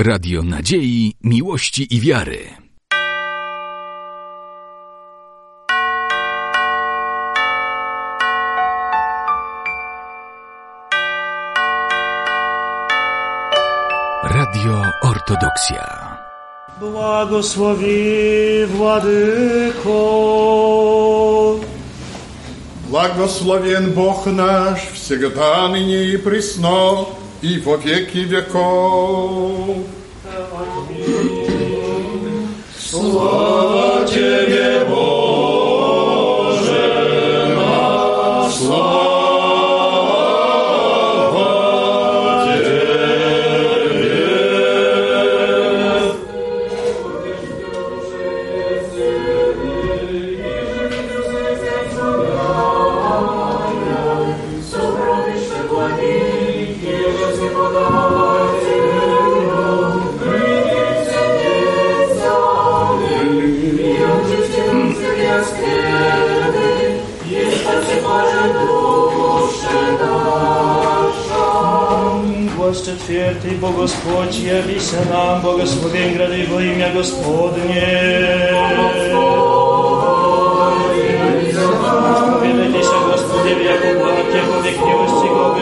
Radio Nadziei, Miłości i Wiary. Radio Ortodoksja. Błogosławi Władyko. Благословен Бог наш, всегда, ныне и присно, и во веки веков. Слава Głos czwarty, bo Господь явися нам, благословен грады во имя Господне. Споведайтеся, Господи, в яку благо Тех век милости, го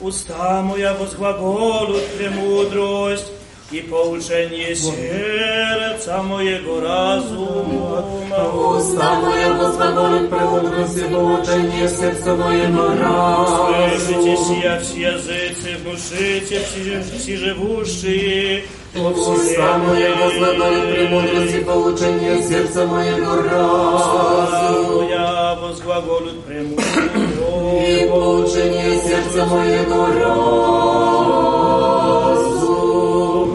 Уста моя возглаголут премудрость, и поучение сердца моего разума. Уста моя возглаголит премудрости, поучение сердца моего разума. Слышите сия все языцы, внушите все, живущие Уста моя возглаголит премудрости, поучение сердца моего разума. моя возглаголют И премудрость. поучение сердца моего разума.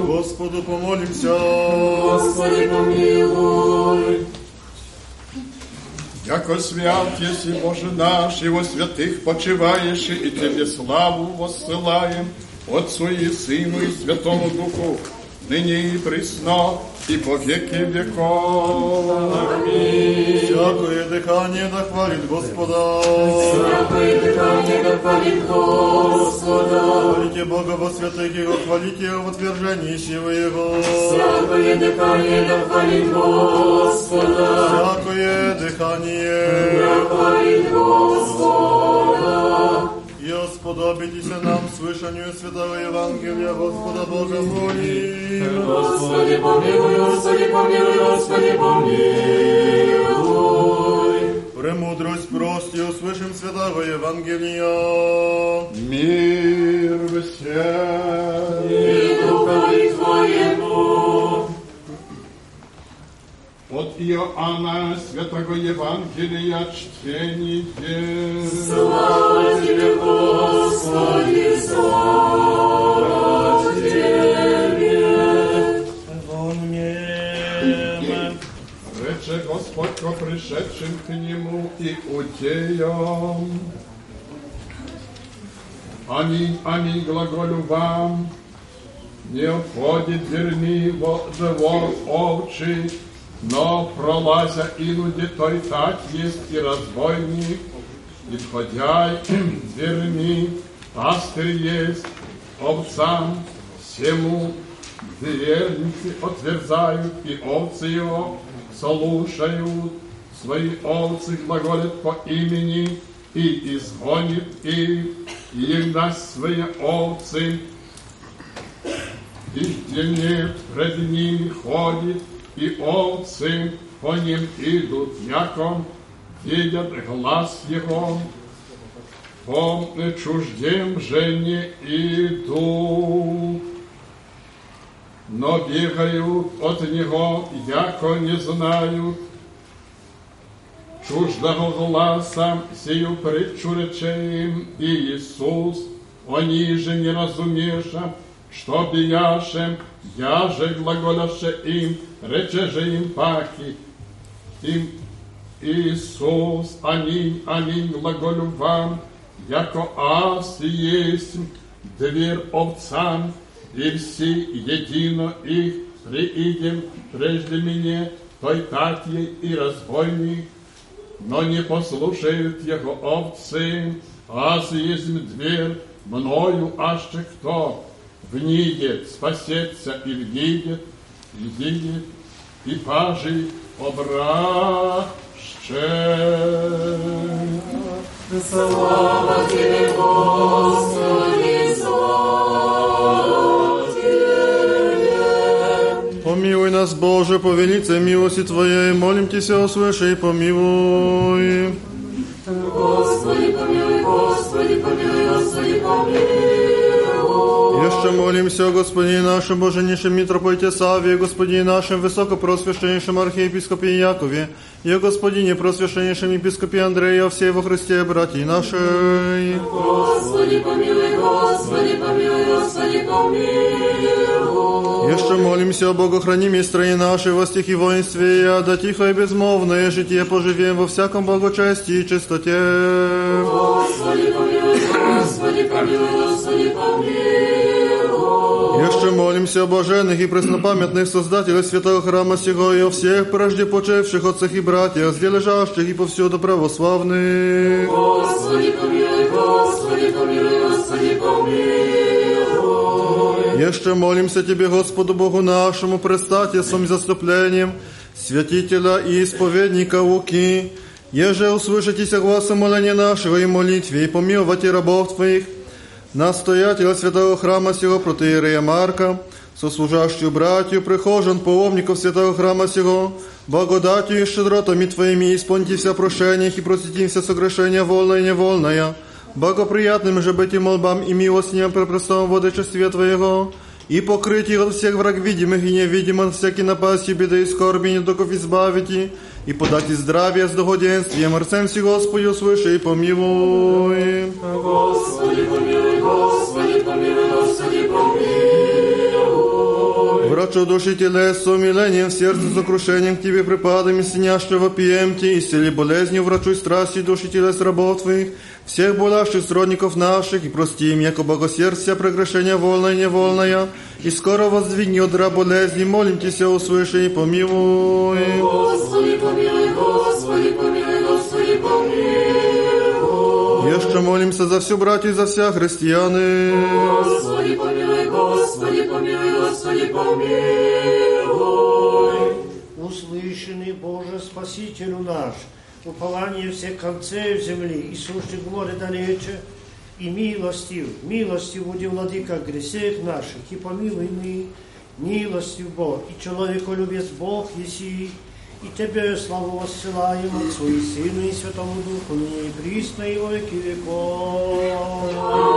Господу помолимся. Господи, помилуй. Яко свят, если Боже наш, Его святых почиваешь, и Тебе славу воссылаем, Отцу и Сыну и Святому Духу, ныне и присно, и по веки веков. Всякое дыхание да хвалит Господа. Всякое дыхание да хвалит Господа. Хвалите Бога во святых Его, хвалите Его в утверждении силы Его. Всякое дыхание да хвалит Господа. Всякое дыхание. Да хвалит Господа. И сподобитесь нам слышанию Святого Евангелия Господа Бога моли. Господи помилуй, Господи помилуй, Господи помилуй. Премудрость прости, услышим Святого Евангелия. Мир всем. И От Иоанна Святого Евангелия чтение. Слава Тебе, Господи, слава Тебе. Woniem. Рече Господь ко пришедшим к Нему иудеям. Аминь, аминь, глаголю вам, не входит дверни во двор овчий, но пролазя инуди той так есть и разбойник, и входя дверни, пастырь есть овцам всему дверницы отверзают, и овцы его слушают, свои овцы глаголят по имени, и изгонит их, и им даст свои овцы, и где нет пред ними ходит, И овці по Ним идут, яком, видят глаз Его. по чуждім же не идут, Но бегают от Него, яко не знают. чуждого гласа сию притчу речеєм, і Ісус, они же не разумеша, что бияшем, я же глаголяше им, рече же им паки, им Иисус, аминь, аминь, глаголю вам, яко аз есть дверь овцам, и все едино их приидем прежде меня, той татье и разбойник, но не послушают его овцы, аз есть дверь, мною аще кто внидет, спасется и вгидет, и и пажи обраще. Слава Тебе, Господи, слава Тебе. Помилуй нас, Боже, по велице милости Твоей, молим Тебя, услыши и помилуй. Господи, помилуй, Господи, помилуй, Господи, помилуй. Еще молимся о Господине нашем Боженейшем митрополите Саве, Господине нашем высокопросвященнейшем архиепископе Якове, и Господине просвященнейшем епископе Андрея, все во Христе, братья наши. Господи, помилуй, Господи, помилуй, Господи, помилуй. Еще молимся о Богохраниме стране нашей во стихи воинстве, да тихо и безмолвное житие поживем во всяком благочестии и чистоте. Господи, помилуй, Господи, помилуй, Господи, помилуй. Молимся блаженных и преснопамятных создателях святого храма сего и о всех прежде почевших отцах и братьях, где лежащих и повсюду православных. Господи, помилуй, Господи, помилуй, Господи, помилуй. Еще молимся Тебе, Господу Богу нашему, предстать своим заступлением святителя и исповедника Луки, еже услышитесь гласа моления нашего и молитве, и помиловать рабов Твоих, настоятеля святого храма сего протеерея Марка, сослужащую братью, прихожан, паломников святого храма сего, благодатью и щедротами Твоими исполните вся прошения и простите все согрешения вольное и невольное, благоприятным же быть и молбам и милостям при престолом водочестве Твоего, и покрыть от всех враг видимых и невидимых, всякий напасти, беды и скорби, не только избавите, и подать здравие с догоденствием, арцем си Господи, услыши и помилуй. Господи, помилуй, Господи, помилуй, Господи, помилуй. Врачу души телес, с умилением сердце, сокрушением к Тебе припадами, синящего пьемте, исцели болезнью, врачуй страсти души телес рабов Твоих, всех болящих сродников наших, и прости им, яко богосердие, прегрешение вольное и невольное, И скоро воздвигни одра болезни, молим Тебя, услыши и помилуй. Господи, помилуй, Господи, помилуй, Господи, помилуй. Еще молимся за всю братью и за вся христианы. Господи, помилуй, Господи, помилуй, Господи, помилуй. Услышанный Боже Спасителю наш, упование всех концев земли и сущих горе далече, и милостив, милостив буди владыка гресех наших, и помилуй мы, милостив Бог, и человеколюбец Бог еси, и Тебе славу воссылаем Отцу и Сыну и Святому Духу, ныне и присно и во веки веков.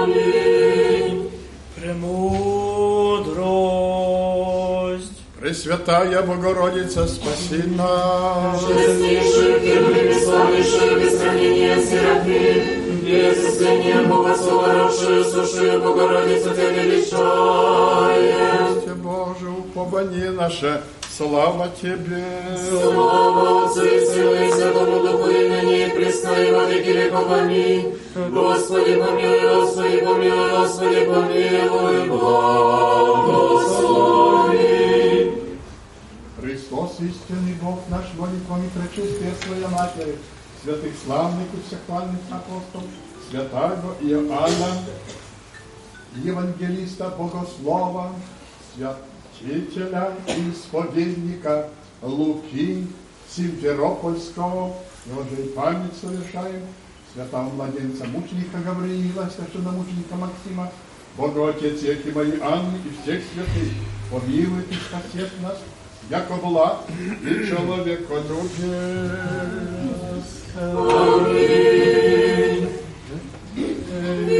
Аминь. Премудрость. Пресвятая Богородица, спаси нас. Честнейший, первый, бесславнейший, без сравнения Серафим, искрения Бога Словородшую, сушию Богородицу Тебя величаем. Боже, упование наше, слава Тебе. Слава Отцу и Сыну и Святому Духу, и ныне и присно, и во веки веков. Аминь. Господи, помилуй, Господи, помилуй, Господи, помилуй, благослови. Христос, истинный Бог наш, молитвами пречистая Своя Матери, святых славных и всехвальных апостолов, святого Иоанна, евангелиста Богослова, святителя и исповедника Луки Симферопольского, уже и память совершаем, святого младенца мученика Гавриила, священномученика Максима, Бога Отец Якима Анны и всех святых, помилуй и спасет нас, яко благ и человеколюбец. Аминь. Величаем,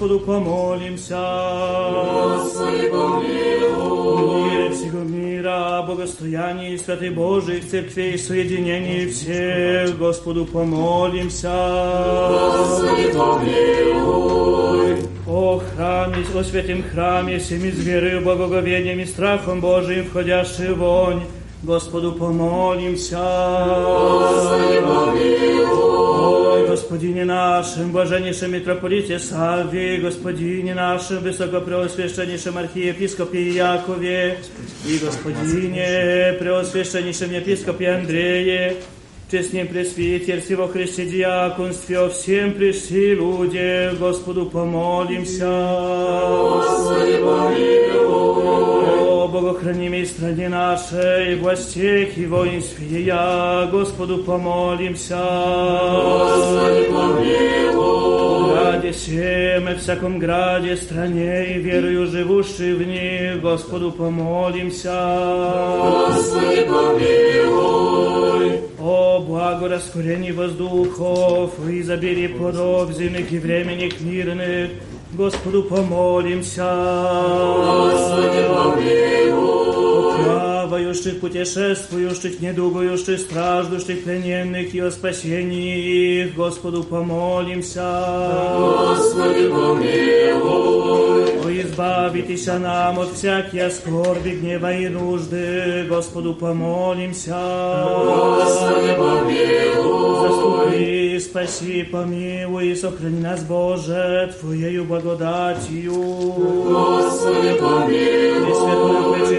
Господу помолимся. Господи, помилуй. Мир всего мира, богостояние святых Божьих церквей, соединение всех, Господу помолимся. Господи, помилуй. О храме, о святом храме, всеми с верою, благоговением и страхом Божиим, входящий вонь, Господу помолимся. Господи, помилуй. Ой, Господине нашим, блаженнейшем митрополите Савве, Господине нашим, высокопреосвященнейшем архиепископе Якове, и Господине преосвященнейшем епископе Андрее, честнем пресвитерстве во Христе диаконстве, о всем пришли люди, Господу помолимся. Господи, помилуй. О богохранимой стране нашей, властях и воинстве я, Господу помолимся. Господи, помилуй. Ради всем и всяком граде, стране и верою живущей в них, Господу помолимся. Господи, помилуй. О благо раскурении воздухов и изобилие плодов земных и временных мирных, Господу помолимся. Господи, помилуй. Плавающих, путешествующих, недугающих, страждущих, плененных и о спасении их, Господу помолимся. Господи, помилуй. О, избавитеся нам от всякие скорби, гнева и нужды, Господу помолимся. Господи, помилуй. Заступи, спаси, помилуй и сохрани нас, Боже, Твоею благодатью. Господи, помилуй. Пресвятую,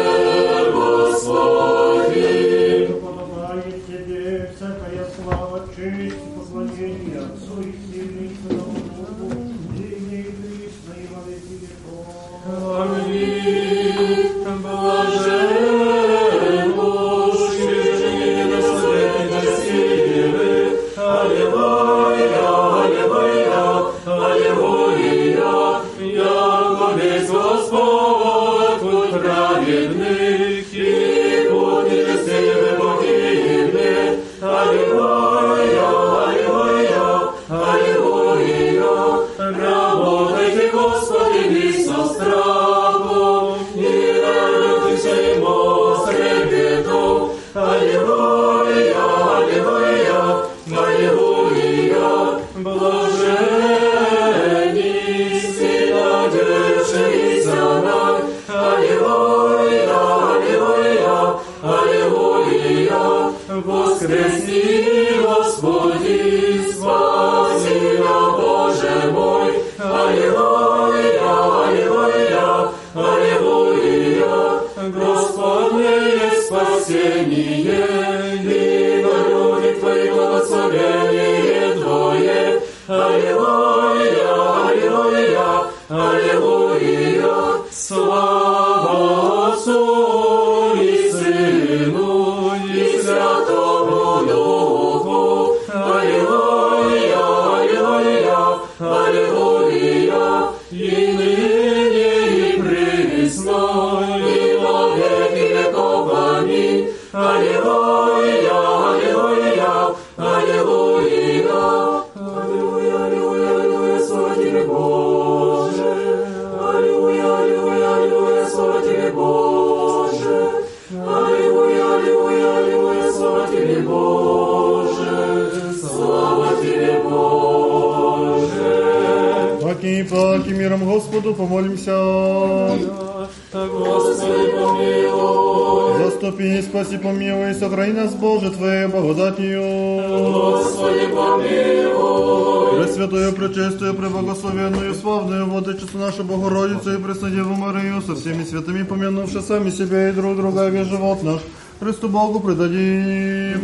Боже, Твоей благодатью. Господи, помилуй. Пресвятую, пречистую, преблагословенную, славную Владычицу нашу Богородицу и Преснодеву Марию, со всеми святыми помянувши сами себя и друг друга, весь живот наш, Христу Богу предадим.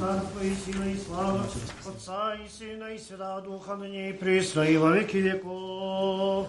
Царство и сила и слава Отца и Сына и Святого Духа, ныне и присно и во веки веков.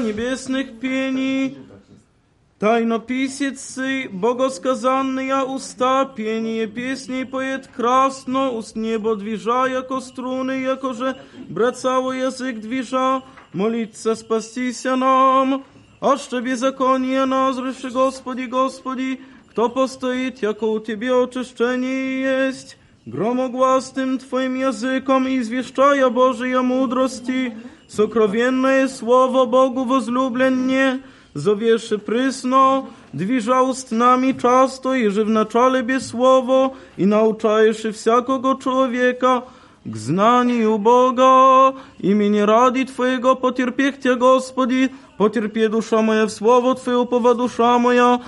цевица небесных пений, Тайнописец богосказанные уста, пение песней поет красно, уст небо движа, яко струны, яко же брацаво язык движа, молиться спастися нам, а что беззаконие назрыши, Господи, Господи, кто постоит, яко у Тебе очищение есть, громогласным Твоим языком извещая Божия мудрости, сокровенное Слово Богу возлюбленне, зовеше присно, движа устнами часто, и же в начале без Слово, и научаешь всякого человека к знанию Бога, имени ради Твоего потерпехте, Господи, потерпи душа моя в Слово Твое, упова душа моя,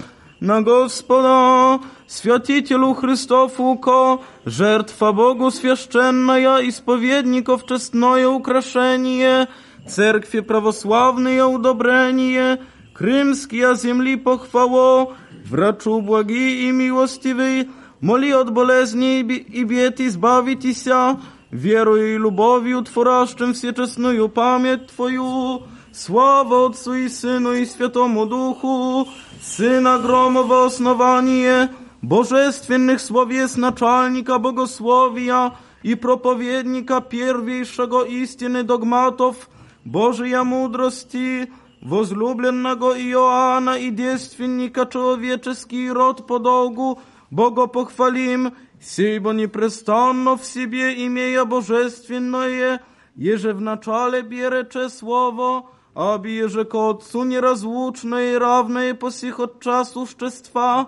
на Господа, святителю Христофу ко, жертва Богу священная, исповедников честное украшение, церкви православное удобрение, крымские земли похвало, врачу благи и милостивый, моли от болезни и бе- и бед избавитеся, верою и любовью творящим всечестную память Твою, слава Отцу и Сыну и Святому Духу, Сына громового основания, божественных словес начальника богословия и проповедника первейшего истины догматов, Божия мудрости, возлюбленного Иоанна и девственника человеческий род по долгу, Бога похвалим, сейбо непрестанно в себе имея божественное, еже в начале берече слово, аби еже ко Отцу неразлучное и равное по сих от час существа,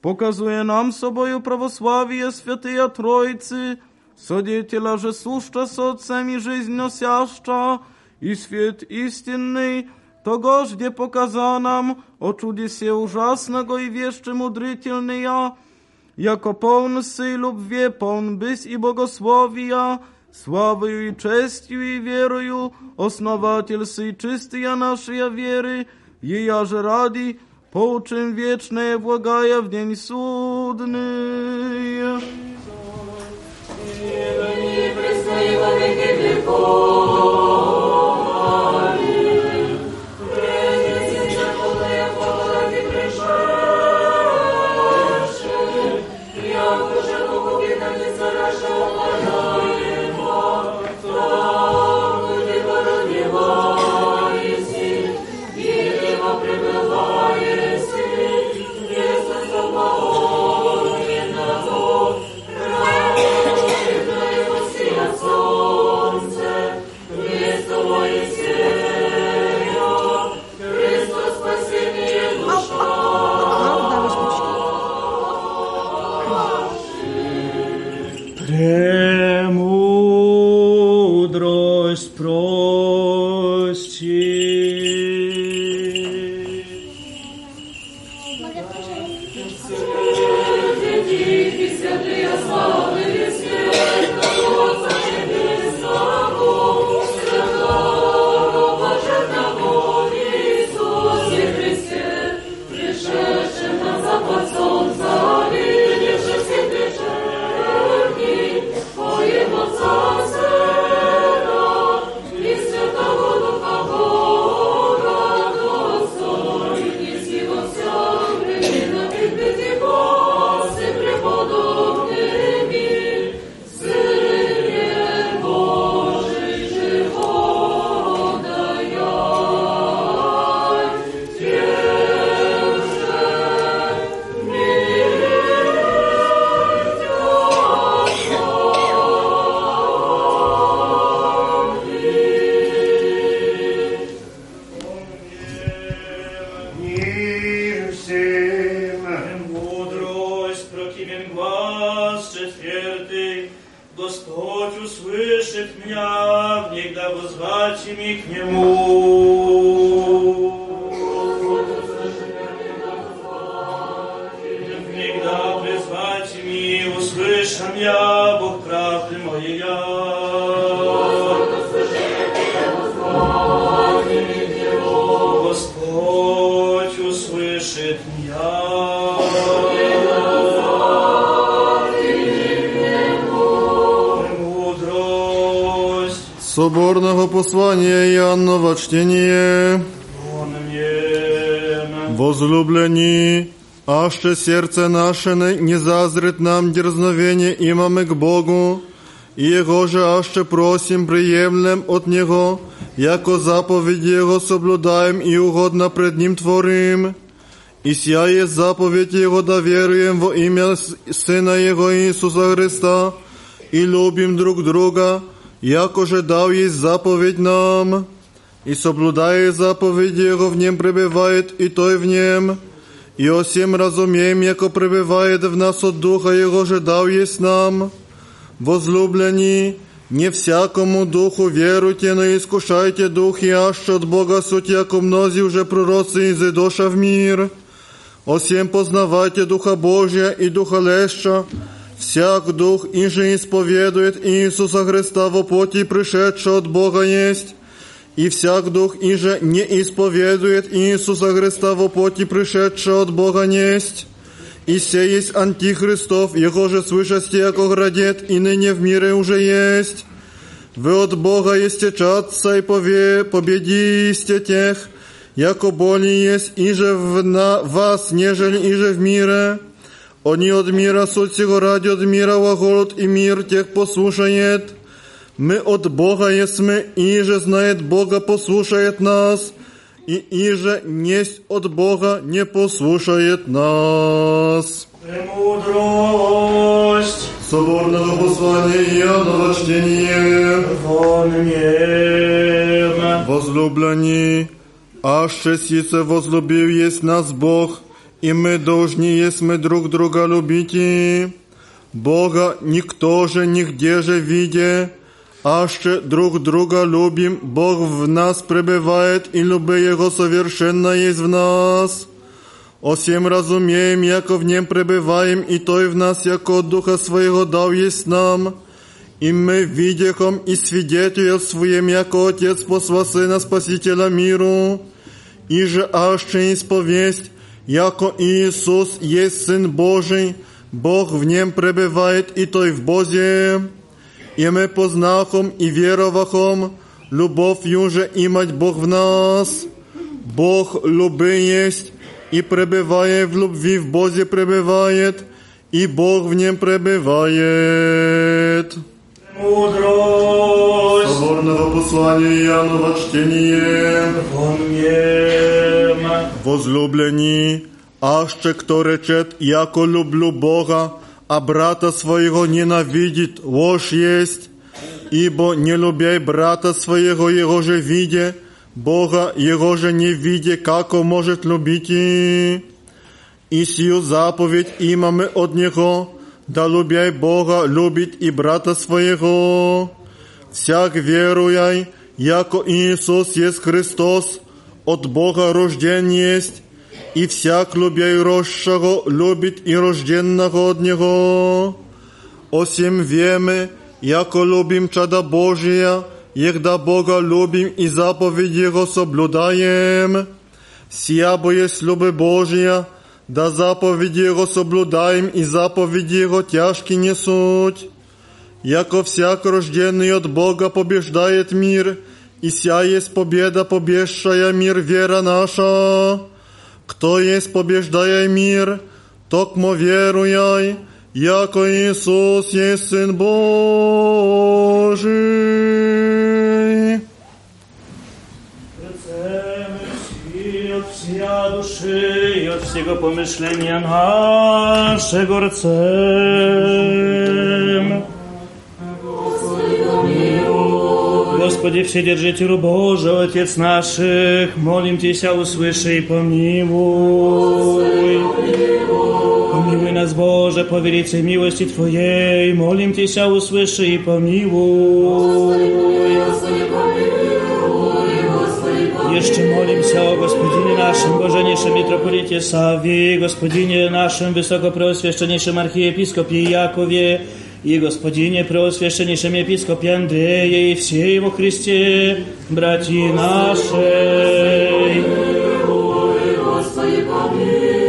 показує нам собою православие святые Троицы, содетеля же суща с Отцем и жизнь носяща, и свет истинный, того ж, где показа нам о чудесе ужасного и вещи мудрительные, яко полн сей любви, полн бысь и богословия, славою и честью и верою, основатель сей чистая нашей веры, ея же ради, получим вечное благая в день судный. И престоит во веки веков. Чтение. Возлюблені, аще серце наше не, зазрит нам дерзновение имаме к Богу, и Его же аще просим приемлем от Него, яко заповедь Его соблюдаем и угодно пред Ним творим. И сия есть заповедь Его, да веруем во имя Сына Его Иисуса Христа, и любим друг друга, яко же дал есть заповедь нам и соблюдая заповеди Его в нем пребывает, и той в нем. И о всем разумеем, яко пребывает в нас от Духа Его же дал есть нам. Возлюблені, не всякому духу веруйте, но искушайте дух, и аще от Бога суть, яко мнози уже пророцы изыдоша в мир. О всем познавайте Духа Божия и Духа Леща, всяк дух иже исповедует Иисуса Христа во плоти пришедшего от Бога есть, и всяк дух иже не исповедует Иисуса Христа во плоти пришедшего от Бога несть. И се есть антихристов, его же свышасти, яко градет, и ныне в мире уже есть. Вы от Бога есте чадца и пове, победисте тех, яко более есть иже в на вас, нежели иже в мире. Они от мира суть сего ради от мира во голод и мир тех послушает. Мы от Бога есмы, иже знает Бога послушает нас, и иже несть от Бога не послушает нас. Премудрость, Соборного послания Иоаннова чтение. он мне. Возлюблені, аще сице возлюбив есть нас Бог, и мы должны есть мы друг друга любить. Бога никто же нигде же виде, аще друг друга любим, Бог в нас пребывает, и любы Его совершенно есть в нас. О всем разумеем, яко в нем пребываем, и той в нас, яко Духа Своего дал есть нам. И мы видихом и свидетельствуем, яко Отец посла Сына Спасителя миру, и же аще исповесть, яко Иисус есть Сын Божий, Бог в нем пребывает, и той в Бозе. И мы познахом и веровахом, любовью же имать Бог в нас. Бог любы есть, и пребывая в любви в Бозе пребывает, и Бог в нем пребывает. Мудрость, Соборного послания Иоаннова чтение. он мне. Возлюблені, аще кто речет, яко люблю Бога, а брата своего ненавидит, ложь есть, ибо не любяй брата своего, его же виде, Бога его же не виде, како может любить. И сию заповедь имаме от Него, да любяй Бога, любить и брата своего. Всяк веруяй, яко Иисус есть Христос, от Бога рожден есть, и всяк любяй росшего любит и рожденного от Него. Осем веме, яко любим чада Божия, егда Бога любим и заповедь Его соблюдаем. Сия бо есть любы Божия, да заповеди Его соблюдаем и заповеди Его тяжки не суть. Яко всяк рожденный от Бога побеждает мир, и ся есть победа, побеждая мир, вера наша. Кто есть побеждая мир, токмо веруяй, яко Иисус есть Сын Божий. Прицеми всі от всія души і от всього помишлення нашого рцем. Господи, Вседержителю Божий, Отец наших, молим Тебя, услыши и помилуй. Помилуй нас, Боже, по великой милости Твоей, молим Тебя, услыши и помилуй. Jeszcze молимся о Господине нашем, Боженейшем митрополите Савве, Господине нашем высокопросвященнейшем архиепископе Якове, и Господине Преосвященнейшем епископе Андрея и все его Христе, братья наши.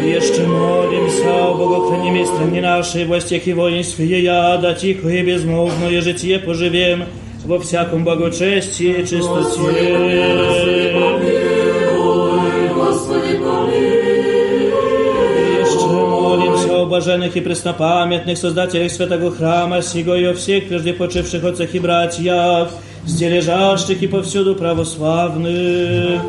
Jeszcze молимся о благохранимой стране нашей, властях и воинстве я, да тихо и безмолвное житие поживем во всяком благочестии и чистоте. Jeszcze блаженных и преснопамятных создателях святого храма сего и о всех прежде почивших отцах и братьях, здесь лежащих и повсюду православных.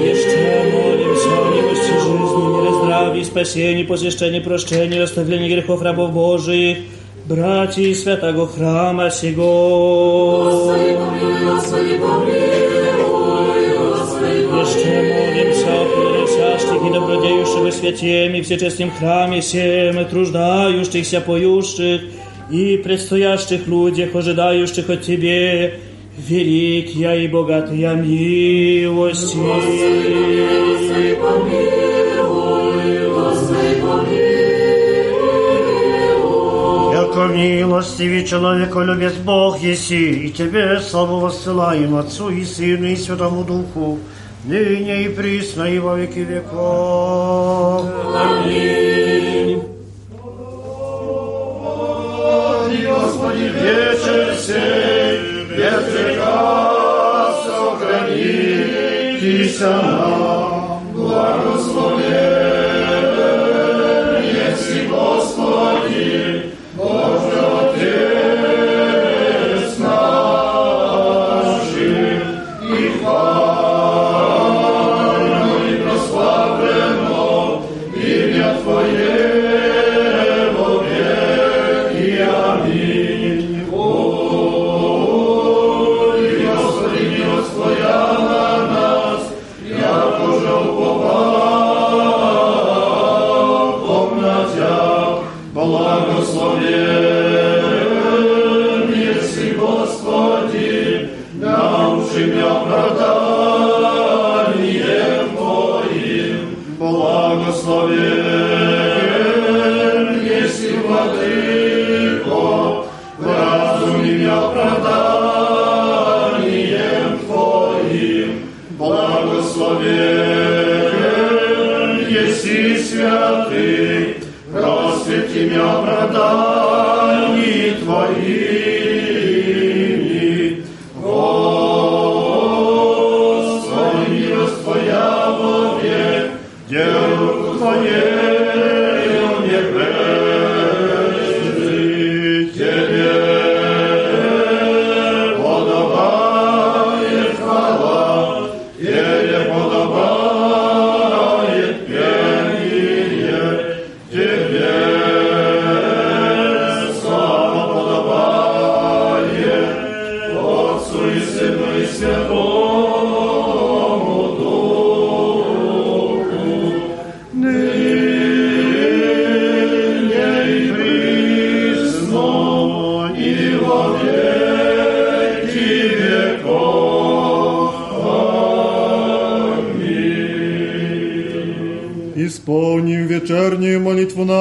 Jeszcze молимся о милости жизни, мире, здравии, спасении, посвящении, прощении, оставлении грехов рабов Божиих, братьев святого храма сего. Jeszcze молимся о Прилежащих и добродеющих во святем в всечестном храме всем, труждающихся, поющих и предстоящих людях, ожидающих от Тебе, великая и богатая милости. Яко милостивый человеколюбец Бог еси, и Тебе славу воссылаем Отцу и Сыну и Святому Духу, ныне и присно и во веки веков. Господи, вечер сей, без греха сохрани, Тися нам,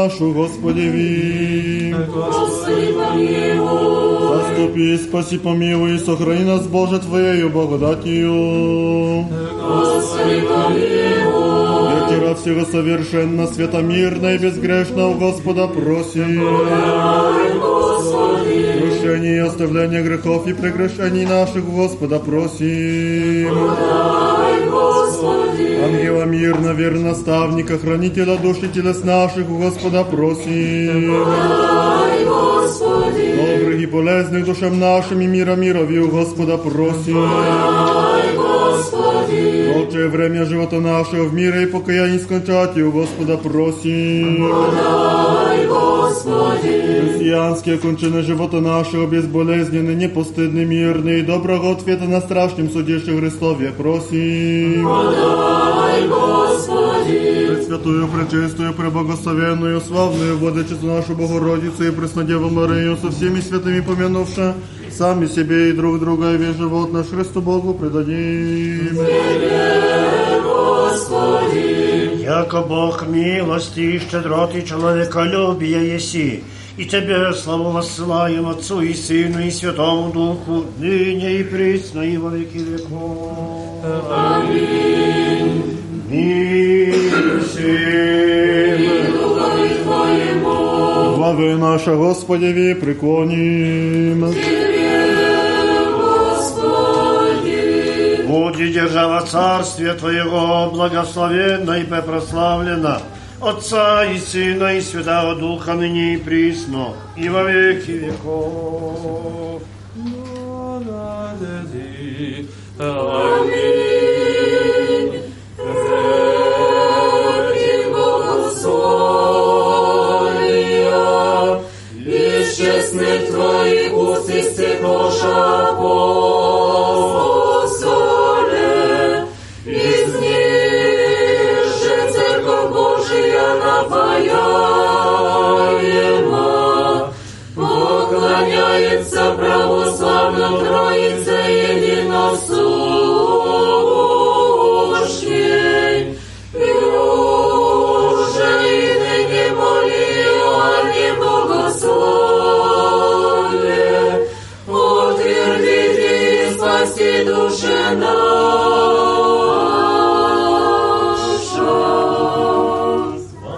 Нашу, Господи, ви. Заступи, спаси, помилуй, и сохрани нас, Боже, Твоею благодатью. Ветера всего совершенно, светомирно и безгрешно у Господа просим. Прощение и оставление грехов и прегрешений наших Господа просим. Ангела мирно, верноставника, хранителя души телес наших у Господа просим. Добрых и полезных душам нашим и мира мирови у Господа просим. Лучшее время живота нашего в мире и покаянии скончать у Господа просим. Христианские кончины живота нашего безболезненный, непостыдный, мирный, доброго ответа на страшном судище Христове просим. Господи, Пресвятую, Пречистую, Преблагословенную, славную Владычицу нашу Богородицу и Преснодеву Марию со всеми святыми помянувши, сами себе и друг друга, и весь живот наш Христу Богу предадим. Яко Бог милости и щедроты человеколюбия еси, и Тебе славу воссылаем Отцу и Сыну и Святому Духу, ныне и присно и во веки веков. Аминь. Мир всем. Глави наша Господеві преклонім. Будет держава царствия Твоего благословенна и препрославлена, Отца и Сына и Святого Духа ныне и присно, и во веки веков. Бесчестных Твоих уст истекоша апостоле, Православным Троице единосущей, и уже и ныне молю о небогослове, утвердите и спаси души наша.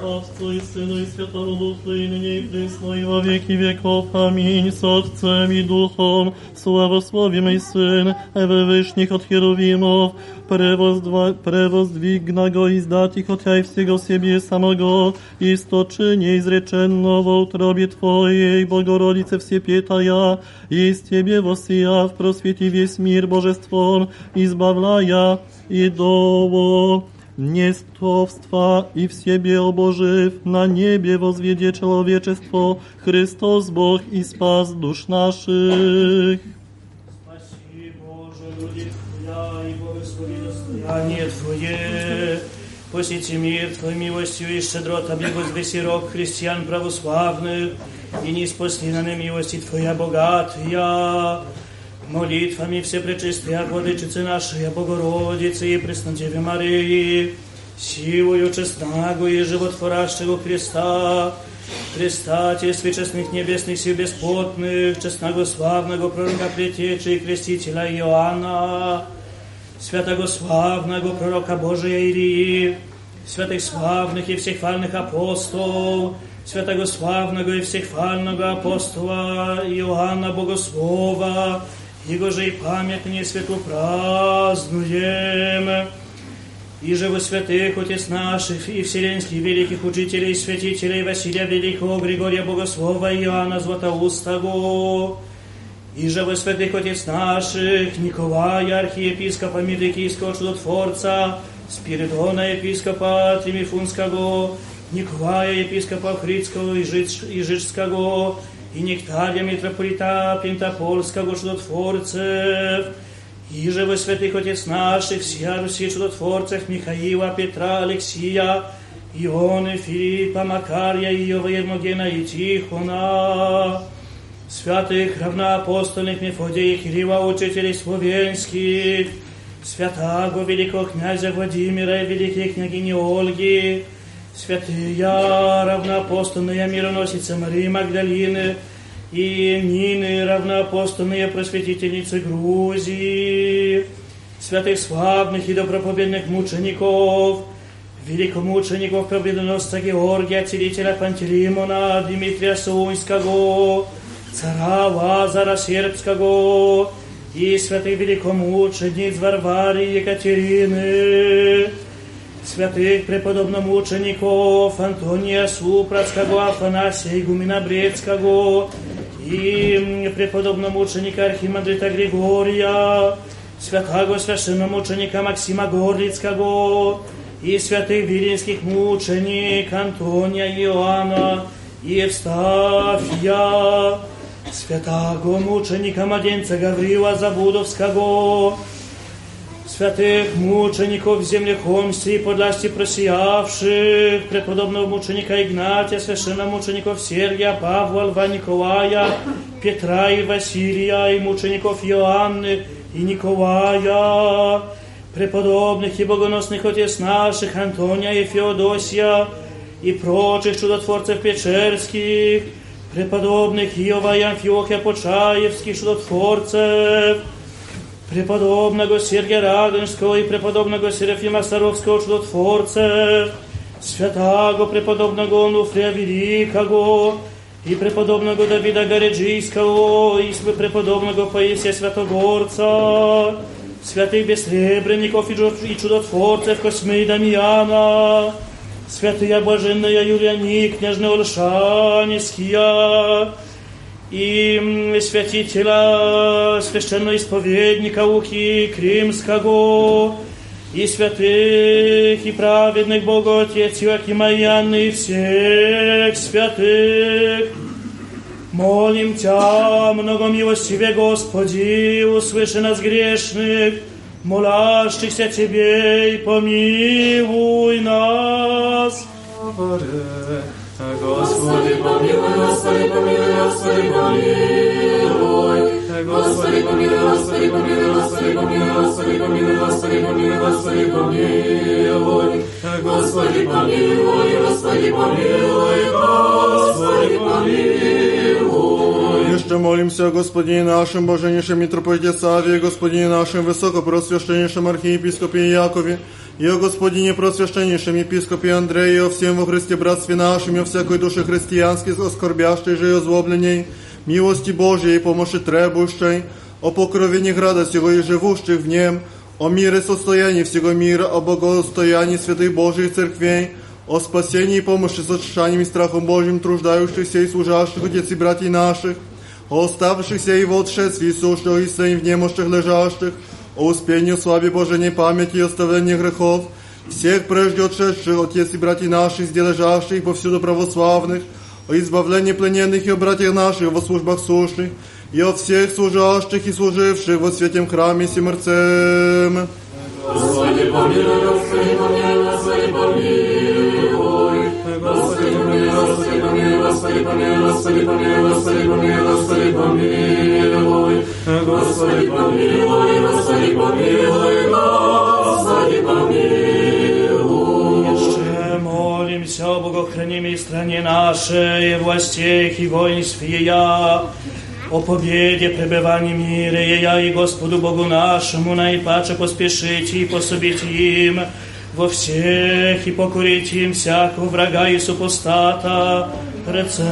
Отцу и Сыну и Святому Духу, и ныне и присно, и во веки веков. Аминь. С Отцем и Духом, славословим и Сын, Вышних от Херувимов, prewozdwa- prewozdwigna go i zdać ich chociaż всего siebie samego, istoczynie izreczeno w utробie Twojej, Bogorodice Wsiepietaja, i z Ciebie wosija w proswieti wесь мир Божеством, избавляя и дово Niestowstwa i w siebie obożyw, na niebie wozwiedzie człowieczeństwo, Chrystus Bóg i spas dusz naszych. Спаси, Боже, люди Твоя, и благослови достояние Твое. Посети мир Твой милостью и щедрота возвеси рог христиан православных, и не спаси на милости Твоя богатая. Молитвами все пречистая Владычицы нашей, Богородицы и Преснодеве Марии, силою честного и животворящего Христа, Предстательстве честных небесных сил бесплотных, честного славного пророка Претечи и крестителя Иоанна, святого славного пророка Божия Илии, святых славных и всехвальных апостолов, святого славного и всехвального апостола Иоанна Богослова, его же и памятные светлу празднуем. И же во святых Отец наших и вселенских великих учителей святителей Василия Великого, Григория Богослова и Иоанна Златоустого, и же во святых Отец наших Николая, архиепископа Миликийского чудотворца, Спиридона, епископа Тримифунского, Николая, епископа Хридского и Жич- и Жичского, и Нектария, митрополита Пентапольского чудотворцев, и же во святых Отец наших, вся Руси чудотворцев Михаила, Петра, Алексия, Ионы, Филиппа, Макария, Иова, Ермогена и Тихона, святых равноапостольных Мефодия и Кирилла, учителей словенских, святаго великого князя Владимира и великой княгини Ольги, святые равноапостольные мироносицы Марии Магдалины и Нины, равноапостольные просветительницы Грузии, святых славных и добропобедных мучеников, великомучеников победоносца Георгия, целителя Пантелеймона, Дмитрия Суйского, цара Лазара Сербского и святых великомучениц Варвары Екатерины, святых преподобномучеников Антония Супратского, Афанасия Игумена Брецкого и преподобномученика Архимандрита Григория, святого священномученика Максима Горлицкого и святых виленских мученик Антония Иоанна и Евстафия, святого мученика младенца Гаврила Забудовского, святых мучеников землехомстве и подласти просиявших, преподобного мученика Игнатия, священномучеников Сергия, Павла, Льва Николая, Петра и Василия, и мучеников Иоанны и Николая, преподобных и богоносных отец наших Антония и Феодосия, и прочих чудотворцев Печерских, преподобных Иова и Амфиохия Почаевских чудотворцев, преподобного Сергия Радонежского и преподобного Серафима Саровского чудотворцев, святаго преподобного Онуфрия Великого, и преподобного Давида Гореджийского, и преподобного Паисия Святогорца, святых бессребренников и чудотворцев Космы и Дамьяна, святые блаженная Юлиани, княжна Олшаниския, и святителя священноисповедника Луки Кримского, и святых, и праведных Богу Отец Иоакима и Анны, и всех святых, Молим Тя, многомилостиве Господи, услыши нас грешных, молящихся Тебе, и помилуй нас. Господи, помилуй, Господи, помилуй, Господи, помилуй. Господи, помилуй, Господи, помилуй, Господи, помилуй, Господи, помилуй, Господи, помилуй, Господи, помилуй. Господи, помилуй, Господи, помилуй, Господи, помилуй. Еще молимся о Господине нашем, Боженейшем митрополите Саве, Господине нашем высокопросвященнейшем архиепископе Якове, и о Господине просвященнейшем епископе Андрея, и о всем во Христе братстве нашем, и о всякой душе христианской, оскорбящей же и озлобленней, милости Божией и помощи требующей, о покровении града сего и живущих в нем, о мире состоянии всего мира, о богостоянии святых Божьих церквей, о спасении и помощи с очищанием и страхом Божьим труждающихся и служащих отец и братьев наших, о оставшихся и в отшествии сущих и своим в немощах лежащих, о успении славе Божией памяти и оставлении грехов, всех прежде отшедших, отец и братьев наших, сдележавших повсюду православных, о избавлении плененных и о братьях наших во службах сущих, и о всех служащих и служивших во святем храме Симерцем. Господи, помилуй, Господи, помилуй, Господи, помилуй. Господи, помилуй, Господи, помилуй, Господи, помилуй, Господи, помилуй, Господи, помилуй, Господи, помилуй. Господи, помилуй, Господи, помилуй, Господи, помилуй. Еще молимся о богохранимой стране нашей, властях и воинстве я, о победе, пребывании мира, я и Господу Богу нашему наипаче поспешите и пособите им во всех и покорите им всякого врага и супостата, прецем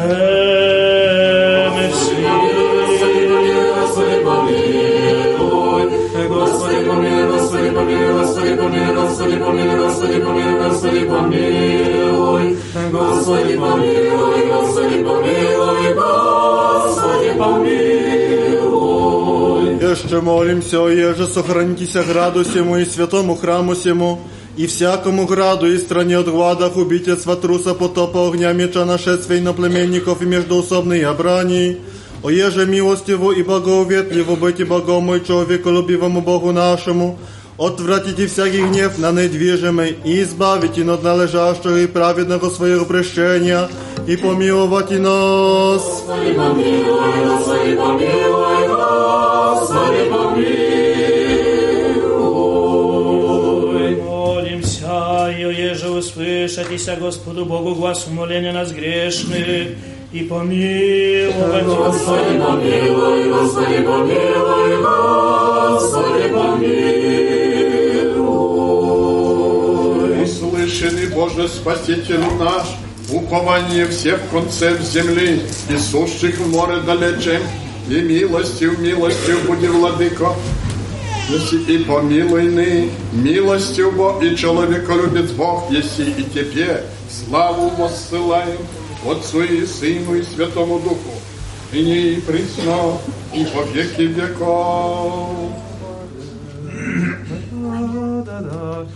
Господи, Господи, помилуй, Господи, помилуй, Господи, помилуй, Господи, помилуй, Господи, помилуй, Господи, помилуй. Еще молимся, о еже сохранитеся граду сему и святому храму сему, и всякому граду и стране от гладах убитец труса потопа огня меча нашествия иноплеменников и междоусобной обрани. О еже милостиву и благоуветливу быть и богому и человеколюбивому Богу нашему, отвратите всякий гнев на недвижимый и избавите от належащего и праведного своего прещения и помиловать нас. Господи, помилуй, Господи, помилуй, Господи, помилуй. Молимся, и еже услышатися Господу Богу глаз умоления нас грешных, и помиловать Господи, помилуй, Господи, помилуй, Господи, помилуй. Услышанный Боже Спаситель наш, упование всех концев земли и сущих в море далече, и милостью, милостью буди, Владыко, Еси и помилуйный, милостью Бог и человеколюбец Бог, еси и Тебе славу воссылаем Отцу и Сыну и Святому Духу, ныне и присно, и во веки веков да-да-да.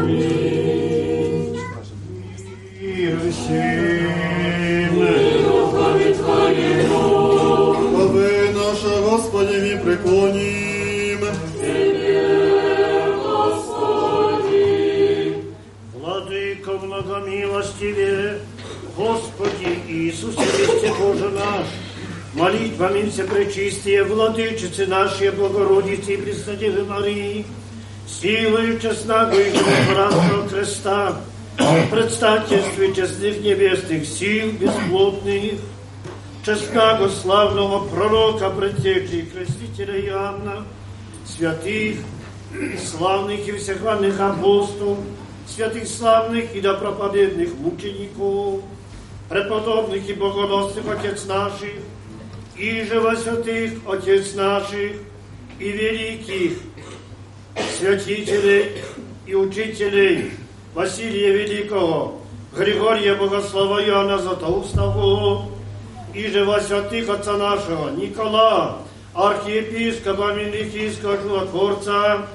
Аминь. Мир всем. Миру память наши, Господи, мы преклоним. Тебе, Господи. Владыка многомилостивее, Господи Иисусе Христе Боже наш, молитвами всепречистия, Владычицы нашей Богородицы и Пресвятей Марии, силою честного и животворного креста, предстательстве честных небесных сил бесплотных, честного славного пророка, предтечи и крестителя Иоанна, святых, славных и всехвальных апостолов, святых славных и допроповедных мучеников, преподобных и богоносных Отец наших, и же во святых Отец наших, и великих святителей и учителей Василия Великого, Григория Богослова Иоанна Златоустого, и же во святых Отца нашего Никола, архиепископа Мелихийского Чудотворца,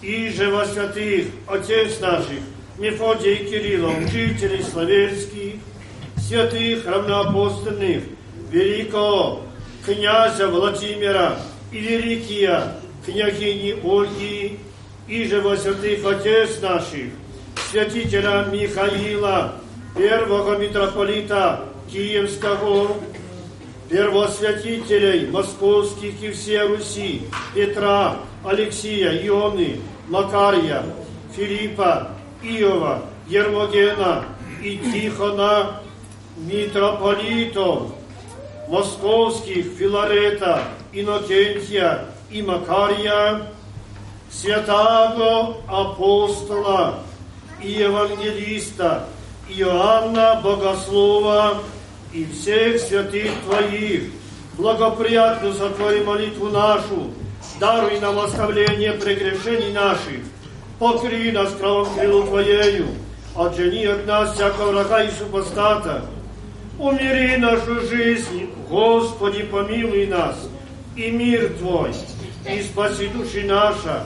и же во святых Отец наших Мефодия и Кирилла, учителей славянских, святых равноапостольных, великого князя Владимира и великие княгини Ольги, и же во святых Отец наших, святителя Михаила, первого митрополита Киевского, первосвятителей московских и все Руси, Петра, Алексия, Ионы, Макария, Филиппа, Иова, Ермогена и Тихона, митрополитов, московских Филарета, Иннокентия и Макария, святого апостола и евангелиста Иоанна Богослова и всех святых Твоих, благоприятно сотвори молитву нашу, даруй нам оставление прегрешений наших, покри нас кровом крылу Твоею, отжени от нас всякого врага и супостата, умири нашу жизнь, Господи, помилуй нас, и мир Твой, и спаси души наша,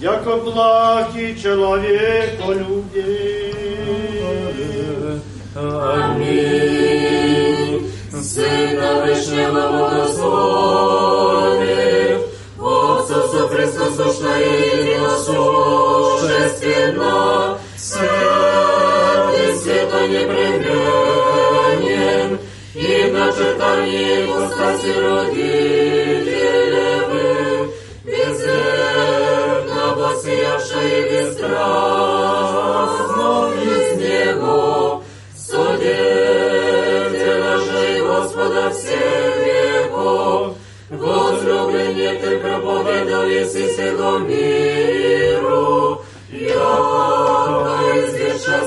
яко благий человеколюбие. Аминь. Сына Вышнего благословив, Отцу Христу сущное единосущественно, святый света непременен, и в начертании ипостаси родителевы, и бесстрастно из Него, Судителя же Господа всех веков, возлюбленный ты проповедал всего миру, яко извеша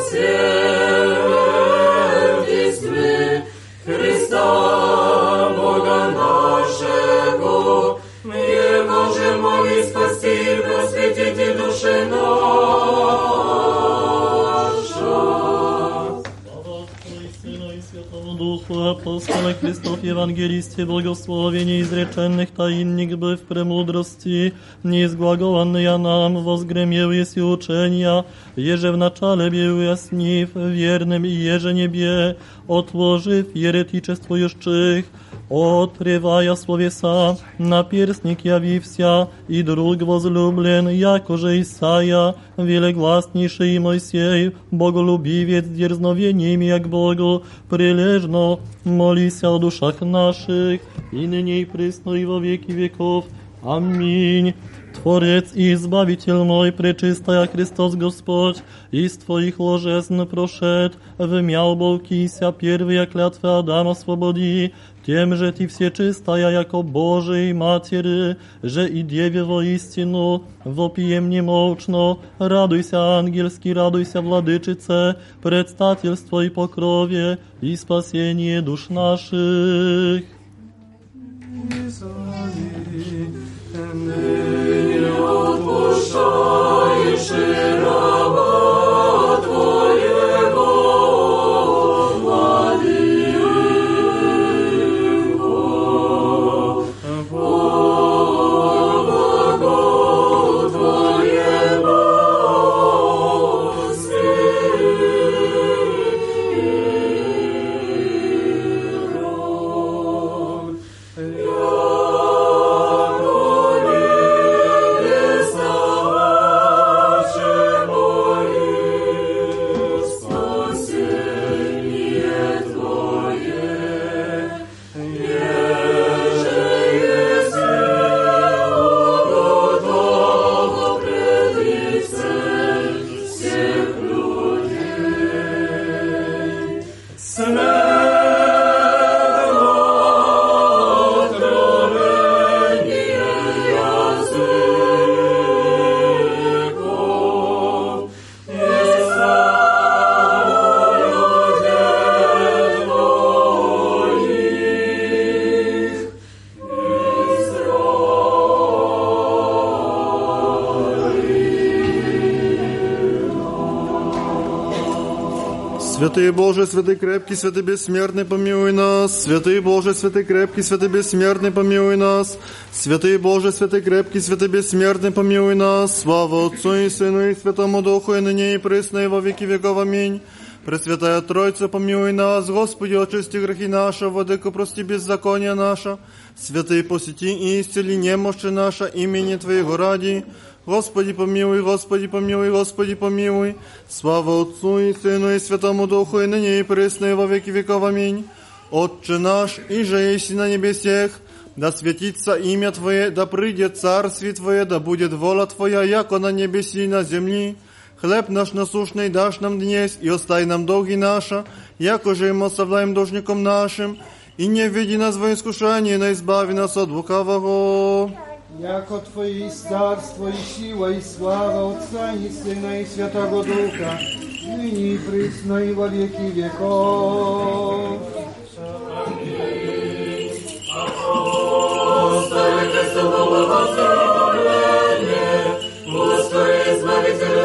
Святому Духу, апостолы Христов, Евангелисте, благословение изреченных таинник бы в премудрости, неизглагованные нам возгремел еси учения, еже в начале był яснив, верным и еже небе, отложив еретичествующих, отрывая словеса, наперстник явився, и друг возлюблен, якоже Исаия, велегласнейший Моисей, боголюбивец дерзновениями, як Богу, прилежно молися о душах наших, и ныне и пресно и во веки веков. Аминь. Творец и Избавитель мой, пречистая Христос Господь, из Твоих ложезн прошед, вмял болкися первые клятвы Адама свободи, тем же Ты все чистая, яко Божией Матери, же и Деве воистину, вопием немолчно, радуйся, ангельски, радуйся, владычице, предстательство и покрове, и спасение душ наших. Отпускаешь и раба Святый Боже, святый крепкий, святый бессмертный, помилуй нас. Святый Боже, святый крепкий, святый бессмертный, помилуй нас. Святый Боже, святый крепкий, святый бессмертный, помилуй нас. Слава Отцу и Сыну и Святому Духу, и ныне и пресно, и во веки веков. Аминь. Пресвятая Троица, помилуй нас, Господи, очисти грехи наши, Владыка, прости беззакония наше. Святый, посети и исцели немощи наша имени Твоего ради. Господи помилуй, Господи помилуй, Господи помилуй. Слава Отцу и Сыну и Святому Духу, и ныне и пресно, во веки веков. Аминь. Отче наш, и же есть на небесех, да светится имя Твое, да придет царствие Твое, да будет воля Твоя, яко на небеси и на земли. Хлеб наш насущный дашь нам днесь, и остай нам долги наши, яко же им оставляем должником нашим, и не введи нас во искушение, но избави нас от лукавого. Яко Твое есть царство и сила и слава Отца и Сына и Святого Духа, ныне и присно и во веки веков. Господи, Христового возлюбленные, Господи, Избавителю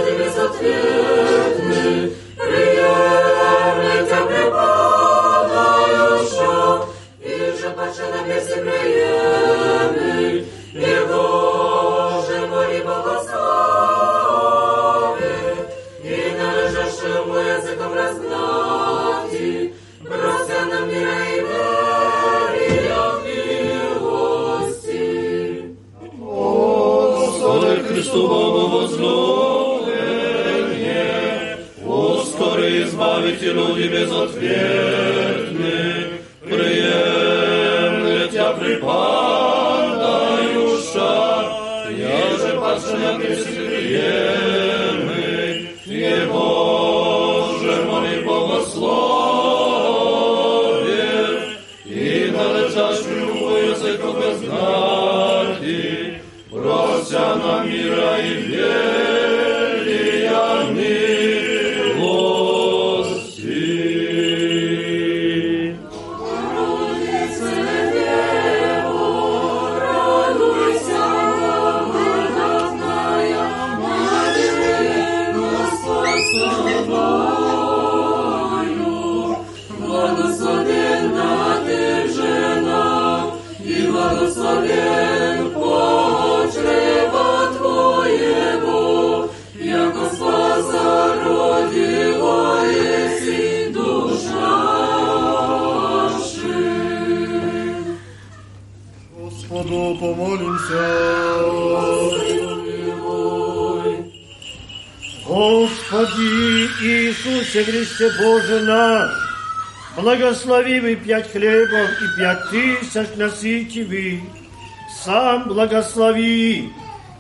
Тебе ci ludzi bezotwietnych, przyjemny Cię przypada już szar, jeże patrzę na pieśń przyjemny, nie Boże, moli błogosławie. I należasz mi uwojącego bez znaki, prosia na mira i wiek. Помолимся. Господи Иисусе Христе Боже наш, благословивый пять хлебов и пять тысяч насытивый, сам благослови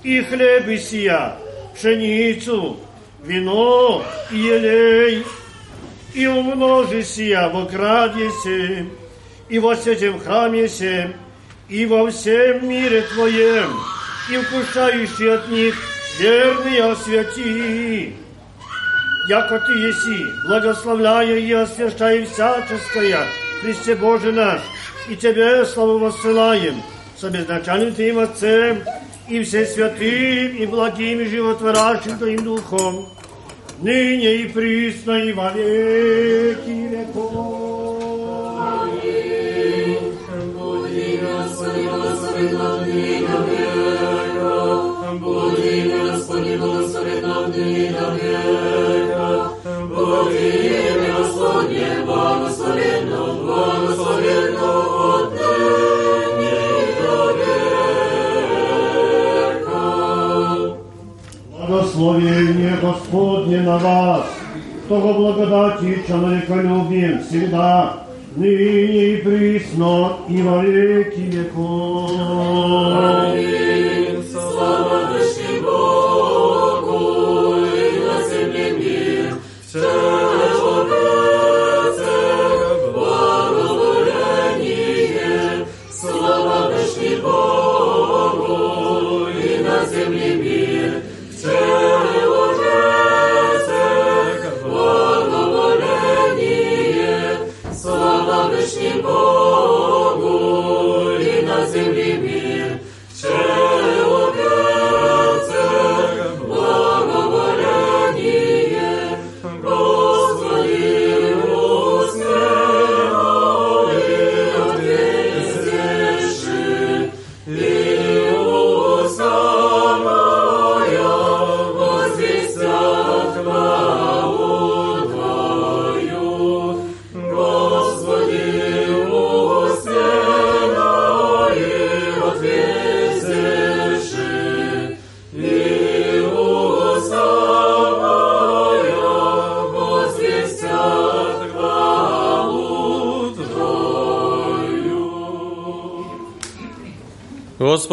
и хлеб и сия, пшеницу, вино и елей, и умножи сия во граде сем, и во святем храме сем, и во всем мире Твоем, и вкушающий от них верный освяти. Яко Ты еси, благословляя и освящая всяческое, Христе Боже наш, и Тебе славу воссылаем, с обезначальным Твоим Отцем, и все святым, и благим, и животворящим Твоим Духом, ныне и присно, и во веки веков. Благословение Господне на вас, того благодати человеколюбием всегда, ныне и присно, и во веки веков. Аминь. Слава Вышнему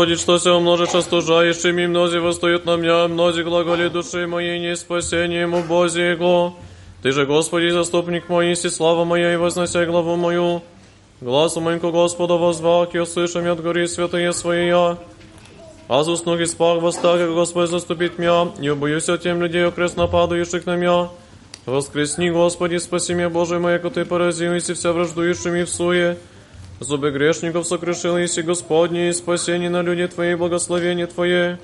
Господи, что се умножишь, остужаешь, ми мнози восстают на меня, мнози глаголи души моей, не спасением Бозе Его. Ты же, Господи, заступник мой, и слава моя, и вознося главу мою. Глазу моим ко Господу возвах, и услышим от гори святые свои я. Азус ноги спах, восстах, как Господь заступит меня, не убоюсь от тем людей, окресно падающих на меня. Воскресни, Господи, спаси меня, Боже мой, яко Ты поразил, и вся враждующими в суе. Зубы грешников сокрушил, иси Господне, и спасение на люди Твои, благословение Твое.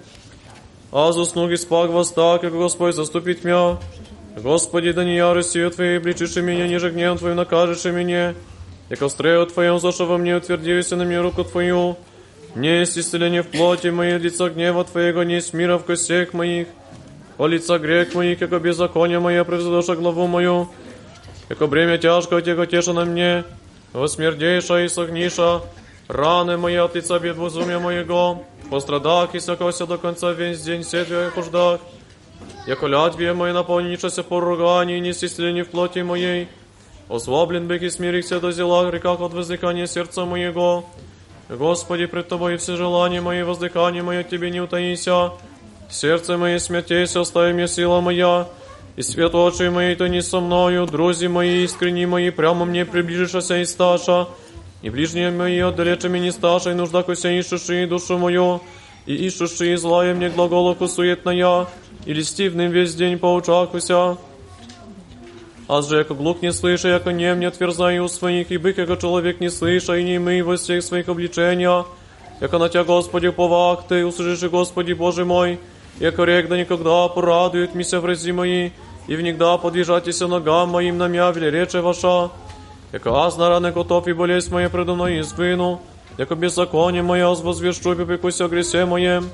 Азус ноги спах, восстах, как Господь заступит меня. Господи, да не яростью Твоей обличишь меня, ниже гневом Твоим накажешь меня. Яко стрею Твоем зашел во мне, утвердился на мне руку Твою. Не есть исцеление в плоти моей, лица гнева Твоего, не есть мира в костях моих. О лица грех моих, яко беззаконие мое, превзадоша главу мою. Яко бремя тяжкое Тего теша на мне, восмердейша и согниша, раны мои от лица безумия моего, пострадах и сокося до конца весь день сетвия и хуждах. Яко лятвие мои наполничася поругание, не исцеление в плоти моей. Ослаблен бык и смирихся до зела, реках от воздыхания сердца моего. Господи, пред Тобой все желания мои, воздыхание мое к Тебе не утаися. Сердце мое смятейся, остави мне сила моя. И свет очи мои, то не со мною, друзі мои, искренни мои, прямо мне приближишься и сташа. И ближние мои, отдалече меня сташа, и нужда кося ищешь и душу мою. И ищешь и злая мне глаголовку суетная, и листивным весь день поучахуся. Аз же, яко глух не слыша, яко нем не отверзаю своих, и бык, яко человек не слыша, и не мы во всех своих обличения. Яко на Тя, Господи, повах Ты, услышишь, Господи, Боже мой, яко рек да никогда порадует мися врази мои, и внегда подвижатися ногам моим на мя, вели рече ваша. Яко аз на раны котов и болезнь моя предо мной избыну, яко беззаконие мое возвещу, и попекуся о гресе моем.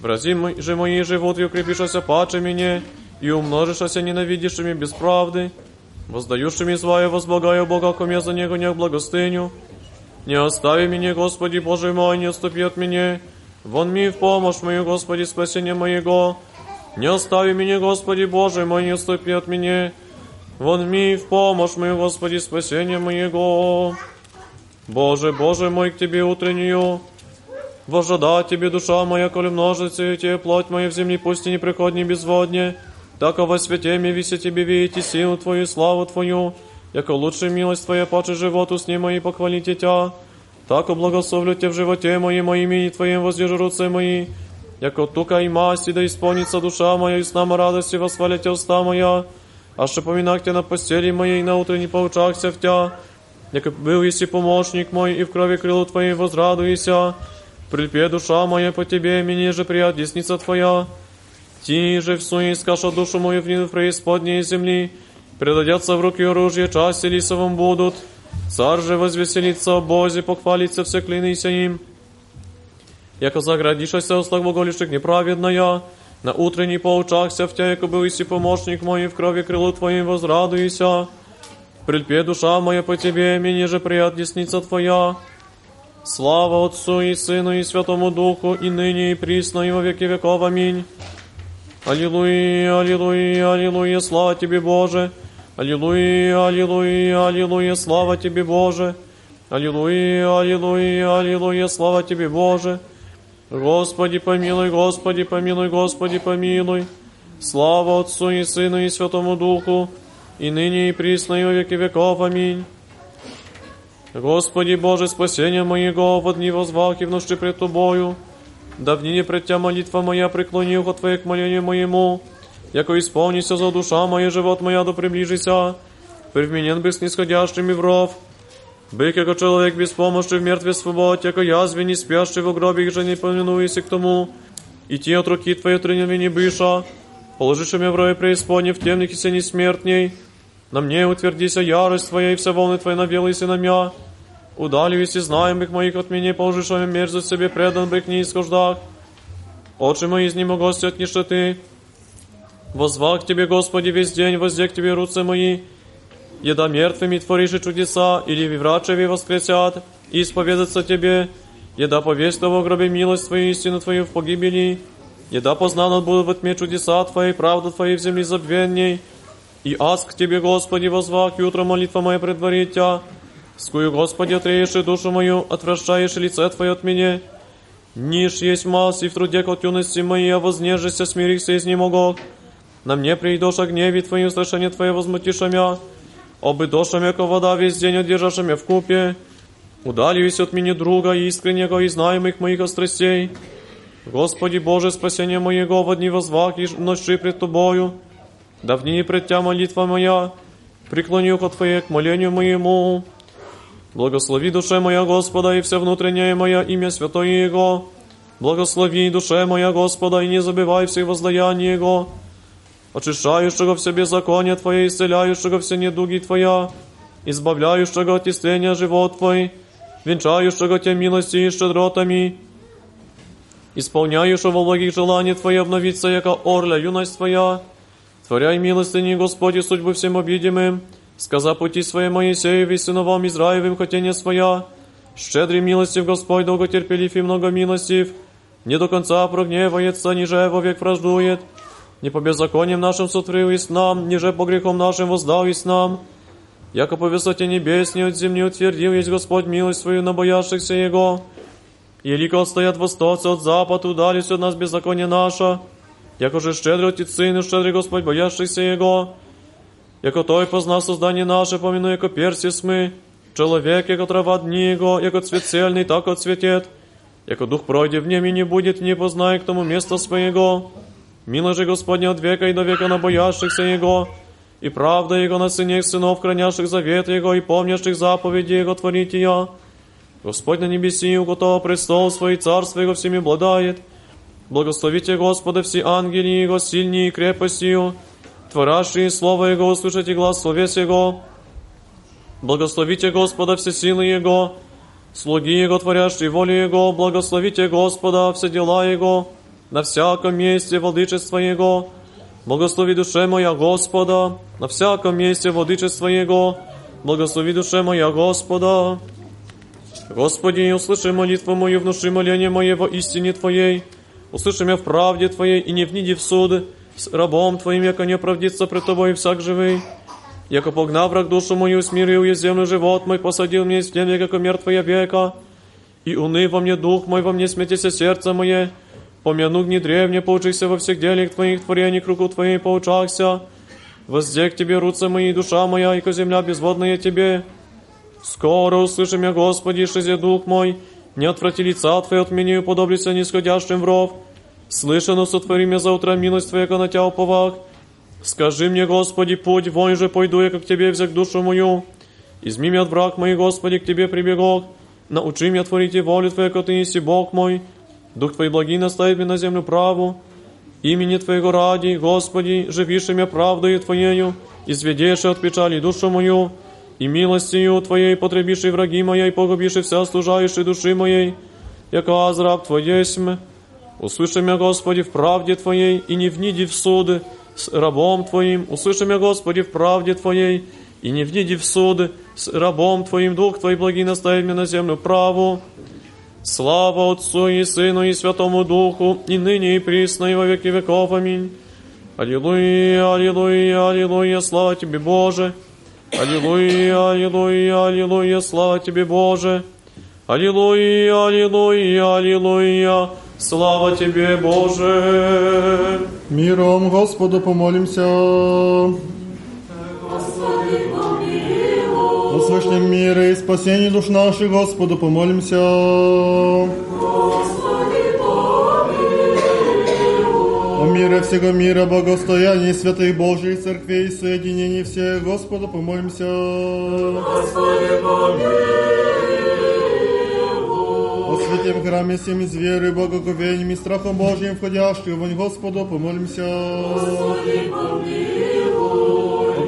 Врази же мои живут, и укрепишася паче мне, и умножишься ненавидящими без правды, воздающими злая возблагаю Бога, коме за Него не благостыню. Не остави меня, Господи Боже мой, не отступи от меня. Вон ми в помощь мою, Господи, спасение моего. Не остави меня, Господи Боже мой, не отступи от меня. Вон ми в помощь мою, Господи, спасение моего. Боже, Боже мой, к Тебе утреннюю. Вожда Тебе душа моя, коли множится, и Тебе плоть моя в земле, пусть и не приходни безводне. Тако во свете ми вися Тебе видите силу Твою, славу Твою, яко лучше милость Твоя, паче животу с ней мои похвалите Тя. Тако благословлю Те в животе моем, во имени Твоем воздержу руцы мои, яко тука и масти да исполнится душа моя, и с нама радости восхвалят Тя уста моя, аше поминах Тя на постели моей, на утренней поучахся в Тя, яко был еси помощник мой, и в крови крылу Твоей возрадуйся, прильпе душа моя по Тебе, мне же прият десница Твоя, Ти же всуне искаша душу мою в нину преисподней земли, предадятся в руки оружие, части лисовым будут. Царь же возвеселится о Бозе, похвалится все клянися им. Яко заградишася услаг глаголишек неправедная, на утренней поучахся в тя, яко был иси помощник мой, в крови крылу твоим возрадуйся. Прильпе душа моя по тебе, мне же прият десница твоя. Слава Отцу и Сыну и Святому Духу, и ныне и присно, и во веки веков. Аминь. Аллилуйя, аллилуйя, аллилуйя, слава Тебе, Боже. Аллилуйя, аллилуйя, аллилуйя, слава Тебе, Боже. Аллилуйя, аллилуйя, аллилуйя, слава Тебе, Боже. Господи, помилуй, Господи, помилуй, Господи, помилуй. Слава Отцу и Сыну и Святому Духу, и ныне и присно и во веки веков. Аминь. Господи Боже, спасение моего, в дни возвах и в ночи пред Тобою, давнине пред Тя молитва моя, преклони ухо Твое к молению моему, яко исполнися за душа моя, живот моя, да приближися, привменен бы снисходящими в бык, яко человек без помощи в мертве свобод, яко язве не спящий в гробе, и же не поминуйся к тому, и ти от руки Твоей тренами не быша, положишь меня в рое преисподней, в темных и сени смертней, на мне утвердися ярость Твоя, и все волны Твои навелися на мя, Удаливись и знаем бык моих от меня, положишь мерзость себе предан бык не исхождах. Очи мои из него гости от нищеты. Возвах к Тебе, Господи, весь день, возде к Тебе руцы мои. Еда мертвыми творишь чудеса, или врачеви воскресят, и исповедаться Тебе. Еда повесть в гробе милость Твою, истину Твою в погибели. Еда познана будут во тьме чудеса Твои, правда Твоей в земле забвенней. И аз к Тебе, Господи, возвах, и утро молитва моя предварить Тя. Скую, Господи, отреешь душу мою, отвращаешь лице Твое от меня. Ниш есть масс, и в труде от юности моей, а вознежися, смирихся из немогох. На мне придешь о гневе Твоим, страшение Твое возмутиша мя. Обы доша мя, ко вода весь день одержаша в купе. Удалились от меня друга искреннего и знаемых моих острастей. Господи Боже, спасение моего во дни возвах и ночи пред Тобою. Давни пред Тя молитва моя, преклони ухо Твое к молению моему. Благослови душе моя Господа и все внутреннее мое имя святое Его. Благослови душе моя Господа и не забывай всех воздаяний Его. Очищающего все беззаконие Твое, исцеляющего все недуги Твоя, избавляющего от истления живот Твой, венчающего Те милости и щедротами, исполняющего благих желаний Твоих обновиться, яко орля юность Твоя, творяй милостыни, Господи, судьбы всем обидимым, сказа пути своей Моисееве, сыновам Израилевым, хотение своя, щедрый милостив Господь, долготерпелив и много милостив, не до конца прогневается, ниже вовек враждует, не по беззакониям нашим сотворил и нам, ниже по грехом нашим воздал и нам, яко по высоте небесной от земли утвердил есть Господь милость свою на боящихся Его, и лико отстоят востоцы от запад, удались от нас беззаконие наше, яко же щедро отец Сын, щедрый Господь, боящихся Его, яко Той познав создание наше, помяну, яко перси мы, человек, яко трава дни Его, яко цвет цельный, так отцветет, яко дух пройде в нем и не будет, не познай к тому места своего. Мило же Господня от века и до века на боящихся Его, и правда Его на сынях сынов, хранящих завет Его и помнящих заповеди Его творить ее. Господь на небеси, у которого престол свой, царство Его всеми обладает. Благословите Господа все ангели Его, сильнее и крепостью, творящие Слово Его, услышите глаз словес Его. Благословите Господа все силы Его, слуги Его, творящие волю Его, благословите Господа все дела Его, на всяком месте владычество Его. Благослови душе моя Господа, на всяком месте владычество Его. Благослови душе моя Господа. Господи, услыши молитву мою, внуши моление мое во истине Твоей. Услыши меня в правде Твоей и не вниди в суд с рабом Твоим, яко не оправдится пред Тобой всяк живый. Яко погнав враг душу мою, смирил я земный живот мой, посадил мне в земле, како мертвая века. И уны во мне дух мой, во мне сметися сердце мое. Помяну гни древне, поучихся во всех делах Твоих творений, к руку Твоей поучахся. Возде к Тебе руцы мои, душа моя, и земля безводная Тебе. Скоро услышим я, Господи, шезе дух мой, не отврати лица Твое от меня и уподоблися нисходящим в ров. Слышано сотвори меня за утро милость Твоя, на Тя уповах. Скажи мне, Господи, путь, вон же пойду я, как Тебе взяк душу мою. Изми меня от враг моих, Господи, к Тебе прибегох. Научи меня творить и волю Твою, как Ты неси Бог мой. Дух Твой благий наставит меня на землю праву. Имени Твоего ради, Господи, живишь меня правдою Твоею, изведешь от печали душу мою, и милостью Твоей потребишь и враги моя, и погубишь и вся служающей души моей, яко азраб Твой есмь. Услыши меня, Господи, в правде Твоей, и не вниди в суд с рабом Твоим. Услыши меня, Господи, в правде Твоей, и не вниди в суд с рабом Твоим. Дух Твой благий наставит меня на землю праву. Слава Отцу и Сыну и Святому Духу, и ныне и присно, и во веки веков. Аминь. Аллилуйя, аллилуйя, аллилуйя, слава Тебе, Боже. Аллилуйя, аллилуйя, аллилуйя, слава Тебе, Боже. Аллилуйя, аллилуйя, аллилуйя, слава Тебе, Боже. Миром Господу помолимся. О свышнем мире и спасении душ наших Господу помолимся. О мире всего мира, богостоянии святых Божьих церквей и соединении всех Господу помолимся. О святем храме всем из веры, благоговением и страхом Божьим входящих вонь Господу помолимся. О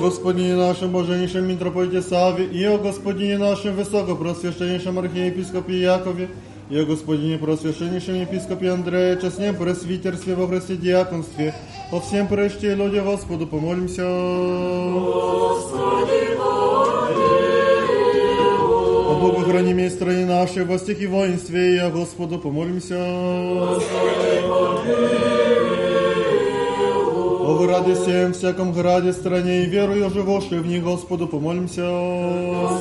Господине нашем Боженейшем митрополите Саве и о Господине нашем высокопросвященнейшем архиепископе Якове и о Господине просвященнейшем епископе Андрея, честнем пресвитерстве во Христе диаконстве, о всем прежде люди Господу помолимся. О Богу хранимей стране нашей, во стихе воинстве, и о Господу помолимся. О граде всем, всяком граде, стране и верую живоши в них, Господу помолимся. О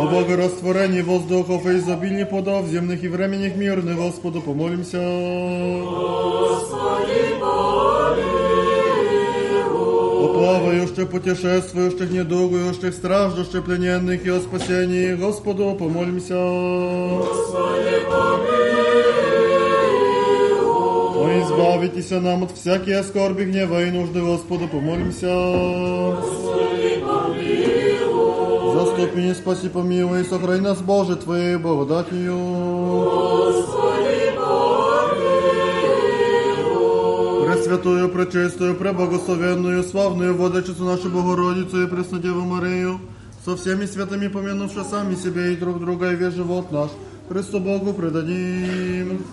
О богорастворении воздухов и изобильных плодов земных и временных мирных, Господу помолимся. О плавающих, путешествующих, недугующих, страждущих, плененных и о спасении, Господу помолимся. О, избавитеся нам от всякие скорби, гнева и нужды, Господу помолимся. Заступи, не спаси, помилуй, и сохрани нас, Боже, Твоей благодатью. Пресвятую, пречистую, преблагословенную, славную Владычицу нашу Богородицу и Преснодеву Марию, со всеми святыми помянувши сами себе и друг друга, и весь живот наш, Христу Богу предадим.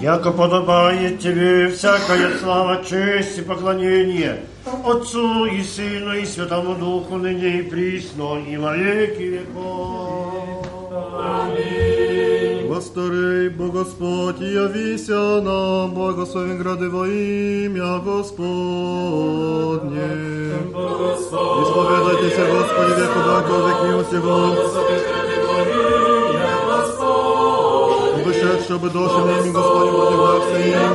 Яко подобает Тебе всякая слава, честь и поклонение Отцу и Сыну и Святому Духу, ныне и присно, и во веки веков. Восторей, Бо Господь, и явися нам, благословен гради во имя Господне. Исповедайтеся, Господи, веку благо, век милости вам. Вышед, чтобы души ними, Господи, подвигаться им.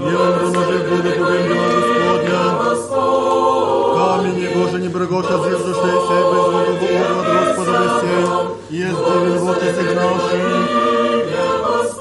Милым доможив буду, повем дела Господня. Камень Боже, не брегоша, зверзуши, сей без звука Бога от Господа весей. Есть дивен в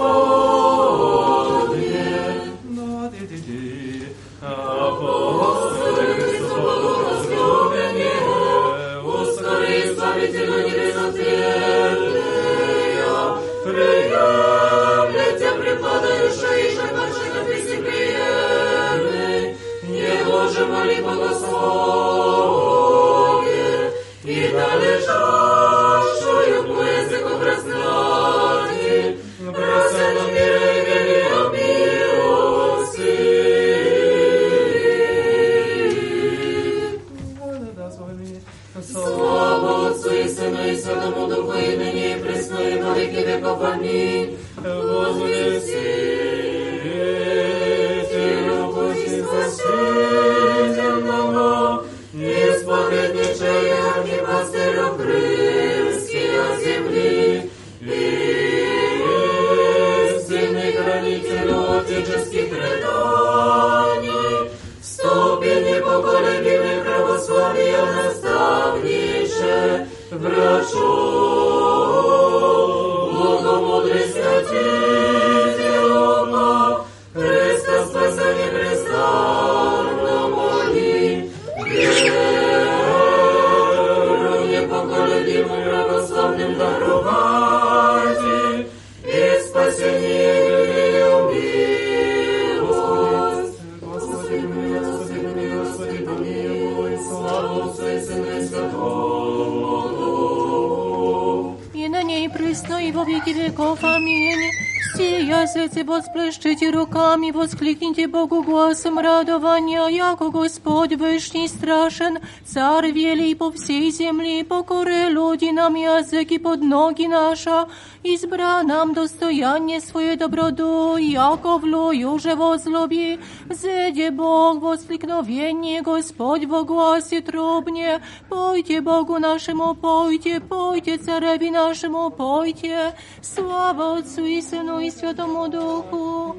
сердце восплещите руками, воскликните Богу гласом радования, яко Господь Вышний страшен, Царь велий по всей земли, покоре люди нам языки под ноги наша, избра нам достояние свое доброду, яко влою же возлоби, взеде Бог воскликновение, Господь во гласе трубне, пойте Богу нашему, пойте, пойте цареви нашему, пойте, слава Отцу и Сыну и Святому Духу.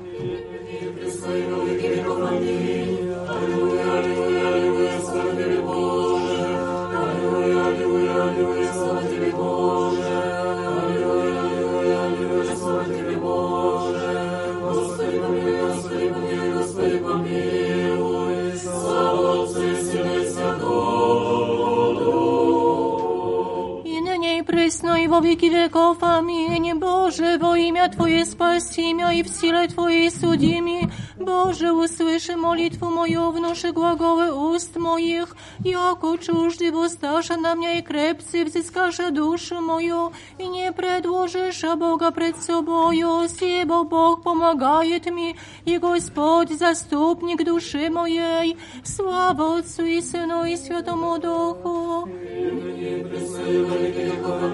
И во веки веков. Аминь. Боже, во имя Твое спаси меня и в силе Твоей суди ми. Боже, услыши молитву мою, внуши глаголы уст моих, яко чужды воссташа на меня и крепцы взыскаша душу мою, и не предложишь а Бога пред собою, сибо Бог помогает мне, и Господь заступник души моей. Слава Отцу и Сыну и Святому Духу. Слава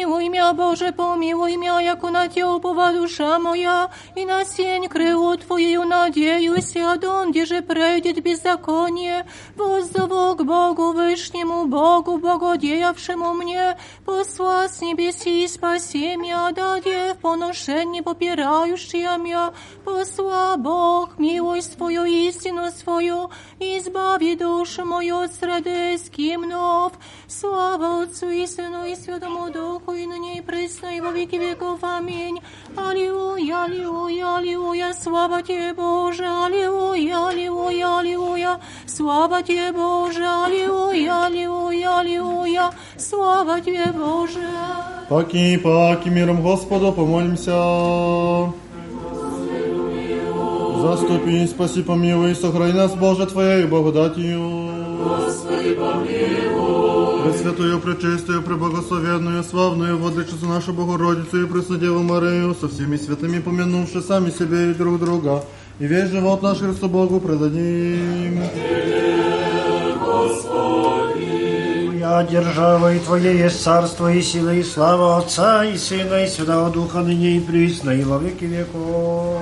Помилуй меня, Боже, помилуй меня, яко на Тя упова душа моя, и на сень крыло Твоею надеюсь, а донде же пройдет беззаконие. Воздову к Богу Вышнему, Богу, богодеявшему мне, посла с небеси спаси меня, даде в поношении попирающие меня, посла Бог, милость Твою, истину свою, избави душу мою от среды скимнов. Слава Отцу и Сыну и Святому Духу, и ныне и присно, и во веки веков. Аминь. Аллилуйя, аллилуйя, аллилуйя, слава Тебе, Боже, аллилуйя, аллилуйя, аллилуйя, слава Тебе, Боже, аллилуйя, аллилуйя, аллилуйя, слава Тебе, Боже. Паки, паки, миром Господу помолимся. Заступи, спаси, помилуй, сохрани нас, Боже, Твоей благодатью. Господи, помилуй. Пресвятую, пречистую, преблагословенную, славную Владычицу нашу Богородицу и Преснодеву Марию, со всеми святыми помянувши сами себе и друг друга, и весь живот наш Христу Богу предадим. Твоя держава и Твое есть царство и сила и слава Отца и Сына и Святого Духа ныне и присно и во веки веков.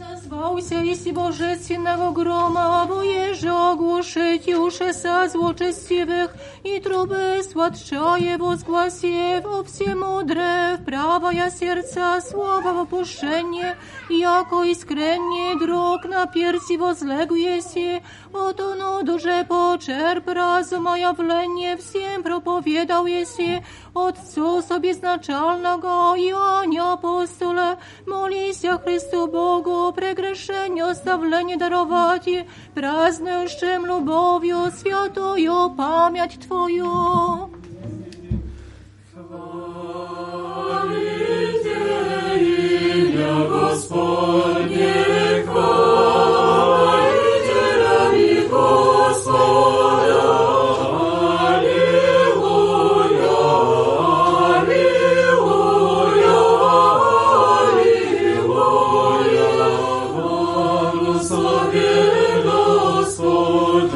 Назвался и божественного грома, обоеже оглушить юше со злочестивых, и трубы сладчае возгласе во всемудре, в правая сердца слава вопушение, яко искренне друг на перси возлегуеси, от оно дуже почерп разума явление всем проповедал еси, Отцу собезначального Иоанна апостола, молися Христу Богу, прегрешение оставление даровать, празднующим любовью святую память Твою. Имя Господне, хвалите ради Господа. Благословен Господь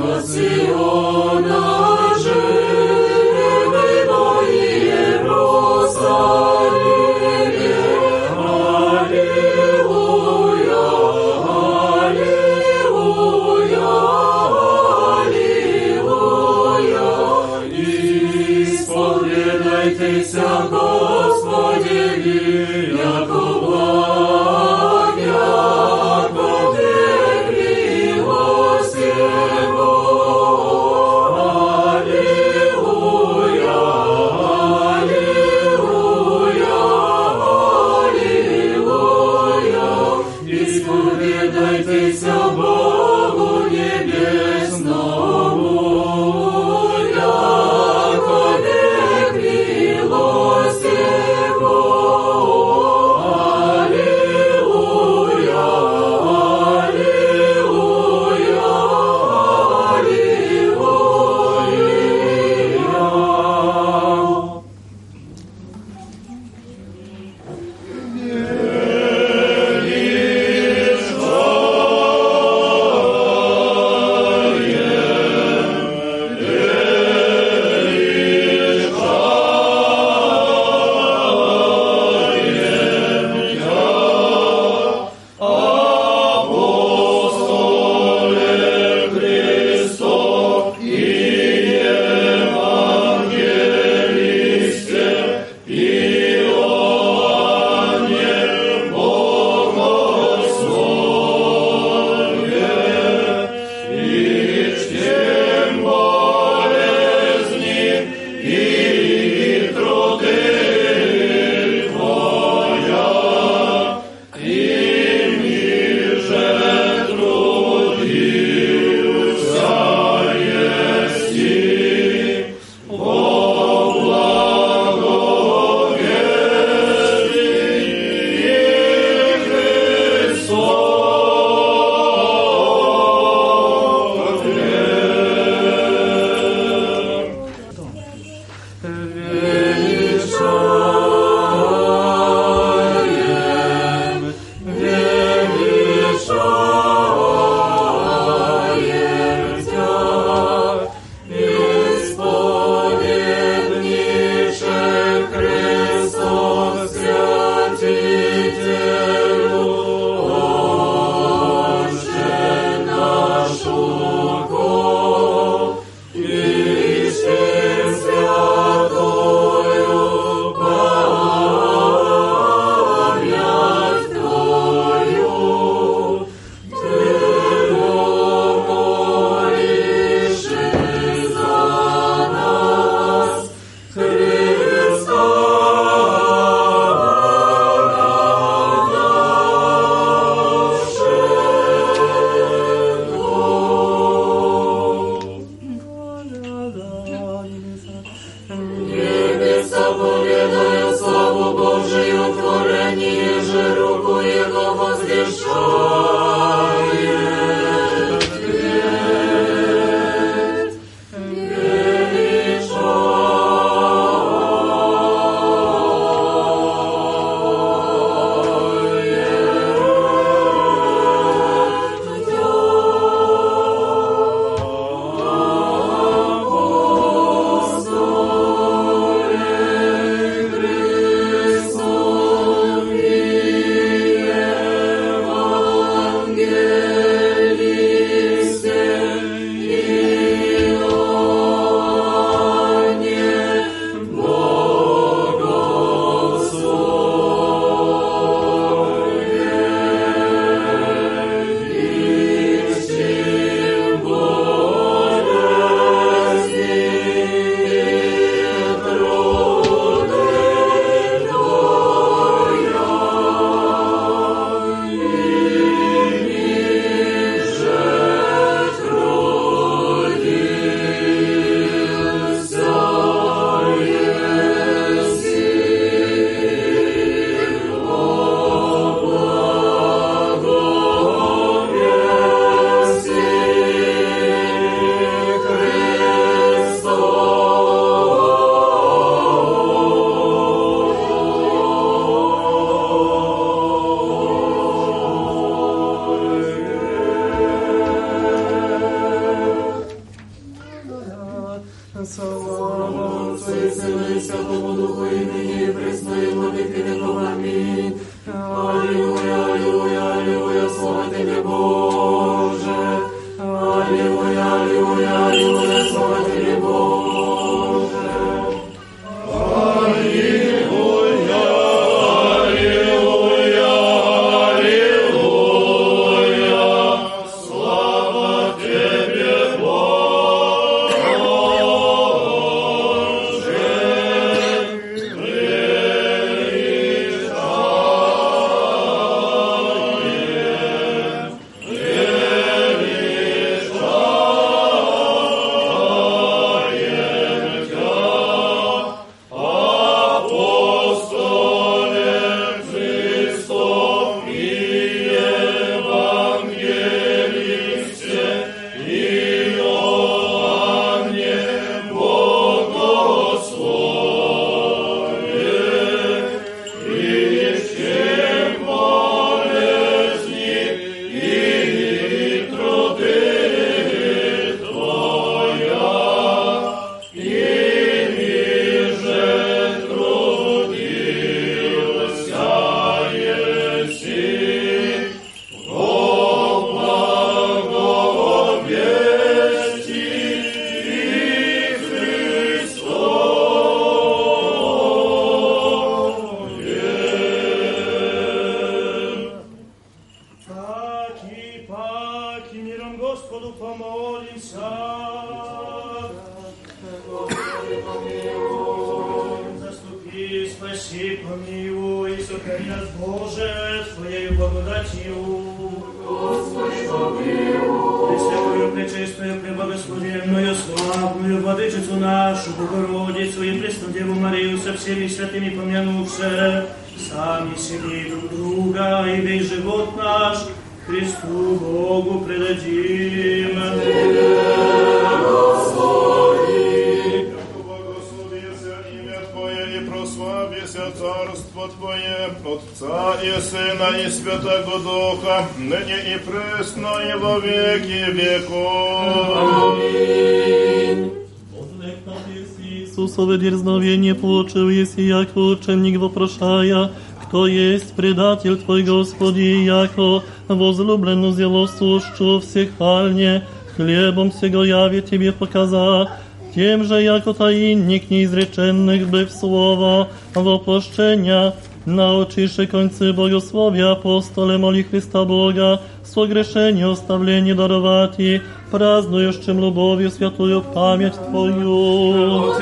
если яко ученик вопрошая, кто есть предатель Твой, Господи, яко возлюблену зело сущу всехвальне, хлебом сего яви Тебе показа, тем же, яко таинник неизреченных быв слова, воплощения, научишь концы богословия апостоле моли Христа Бога, согрешение оставление даровати, празднующим любовью святую память Твою.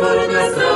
Lord, my son.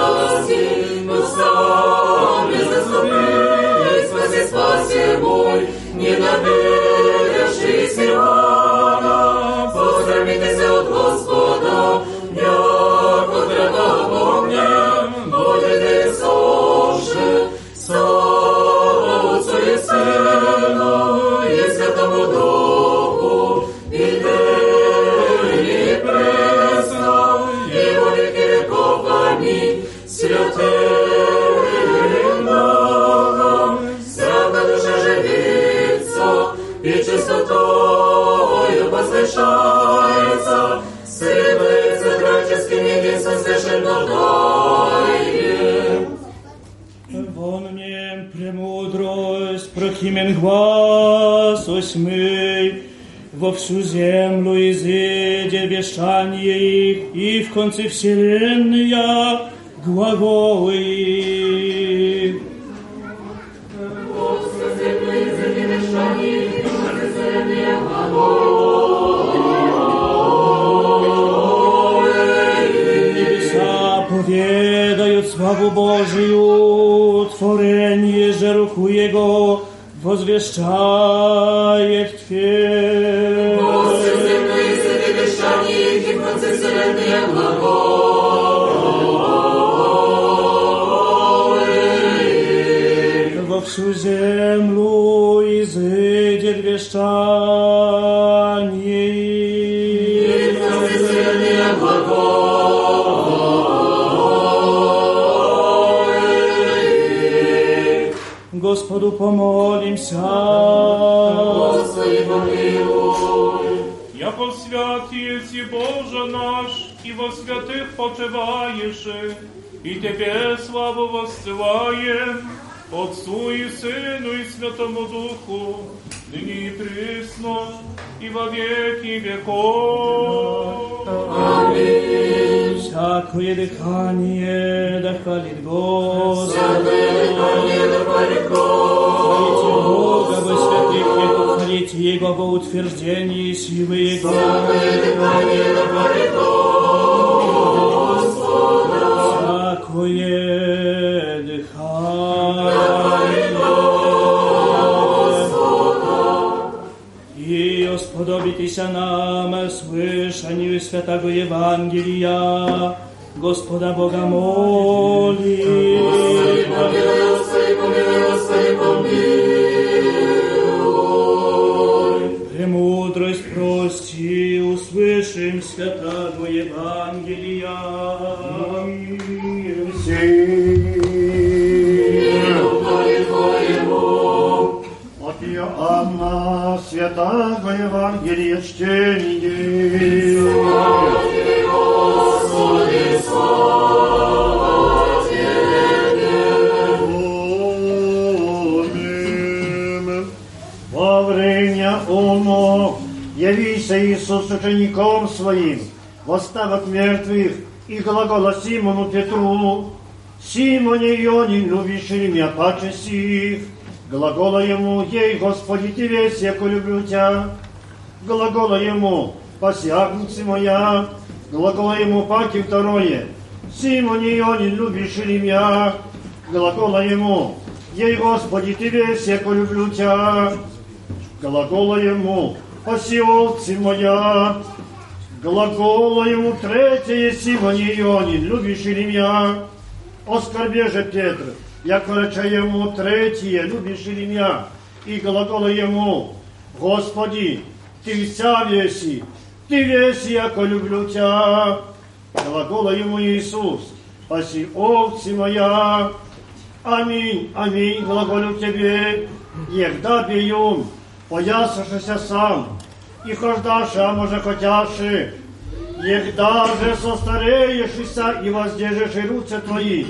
греческим единством священного Вон мне премудрость, прохимен глаз осьмый, во всю землю изыдет вещание их, и в конце вселенной глаголы их. поведают славу Божию, творение же руку Его возвещает Тверь. Во всю землю изыдет вещание. Господу помолимся. Господи, помилуй. Яко свят есть Боже наш, и во святых почиваешь, и Тебе славу воссылаем, Отцу и Сыну и Святому Духу, ныне и присно, и во веки веков. Аминь. Всякое дыхание да хвалит Господа. Всякое дыхание да хвалит Господа. Хвалите Бога во святых веках, хвалите Его во утверждении силы Его. Всякое дыхание да хвалит Господа. Всякое сподобитеся нам слышанию святого Евангелия, Господа Бога моли. Господи, помилуй, Господи, помилуй, Господи, помилуй. Премудрость прости, услышим святого Евангелия. Иоанна Святого Евангелия Аминь. Во время оно явися Иисус учеником своим, восставок мертвых, и глагола Симону Петру, Симоне Ионе, любишь ли меня паче сих? Глагола ему, ей, Господи, весь, яко люблю тебя. Глагола ему, посягнуться моя. Глагола ему, паки второе, Симоне Ионин, любишь ли меня? Глагола ему, ей, Господи, весь, яко люблю тебя. Глагола ему, паси овцы моя. Глагола ему, третье, Симоне Ионин, любишь ли меня? Оскорбе же Петр, яко рече ему, третье, любишь ли меня? И глагола ему, Господи, ты вся веси, ты весь, яко люблю тебя. Глагола ему Иисус, паси овцы моя. Аминь, аминь, глаголю тебе, егда бьем, поясашися сам, и хождаши, а може хотяши, егда же состареешься и воздержишь и руце твои,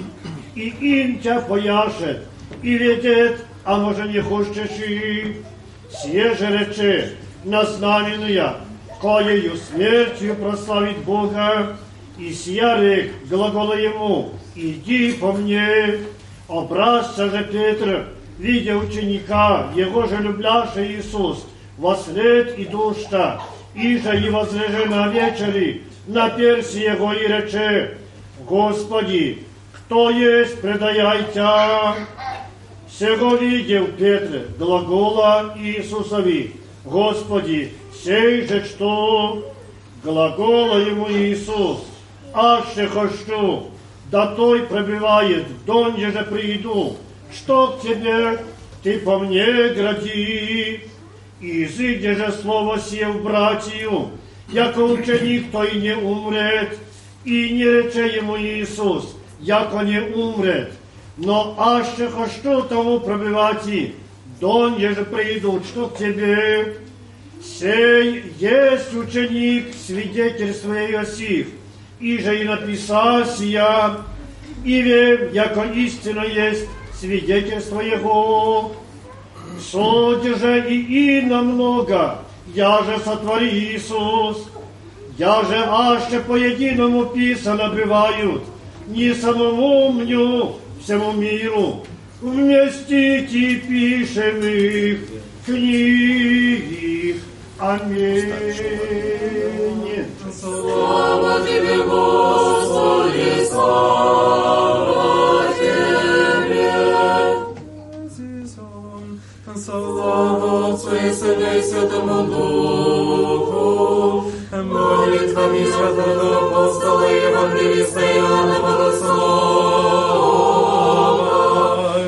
и им тебя пояшет, и ведет, а може не хочешь и сие же рече, на знаменуя, коею смертью прославить Бога, и сия рек глагола ему, иди по мне, образца же Петр, видя ученика, его же любляше Иисус, во след идуща, и же и возлеже на вечери, на перси его и рече, Господи, кто есть, предаяйте. Сего видел Петр, глагола Иисусови, Господи, сей же что? Глагола ему Иисус, аще хочу, да той пробивает, донде же приду, что к тебе, ты по мне гради. Изыде же слово сие в братью, яко ученик, то и не умрет, и не рече ему Иисус, яко не умрет, но аще хочу тому пробивати, донде же придут, что к тебе, Сей есть ученик, свидетельствуя Иосиф, и же и написал сия, и вем, яко истина есть свидетельство Его. Суди же и ино много, я же сотвори Иисус, я же аще по единому писано бывают, не самому мню, всему миру, вместите пишем их книги. Аминь. Слава Тебе, Господи, слава Тебе. Слава Отцу и Сыну и Святому Духу, молитвами святого апостола Евангелиста Иоанна Богослова,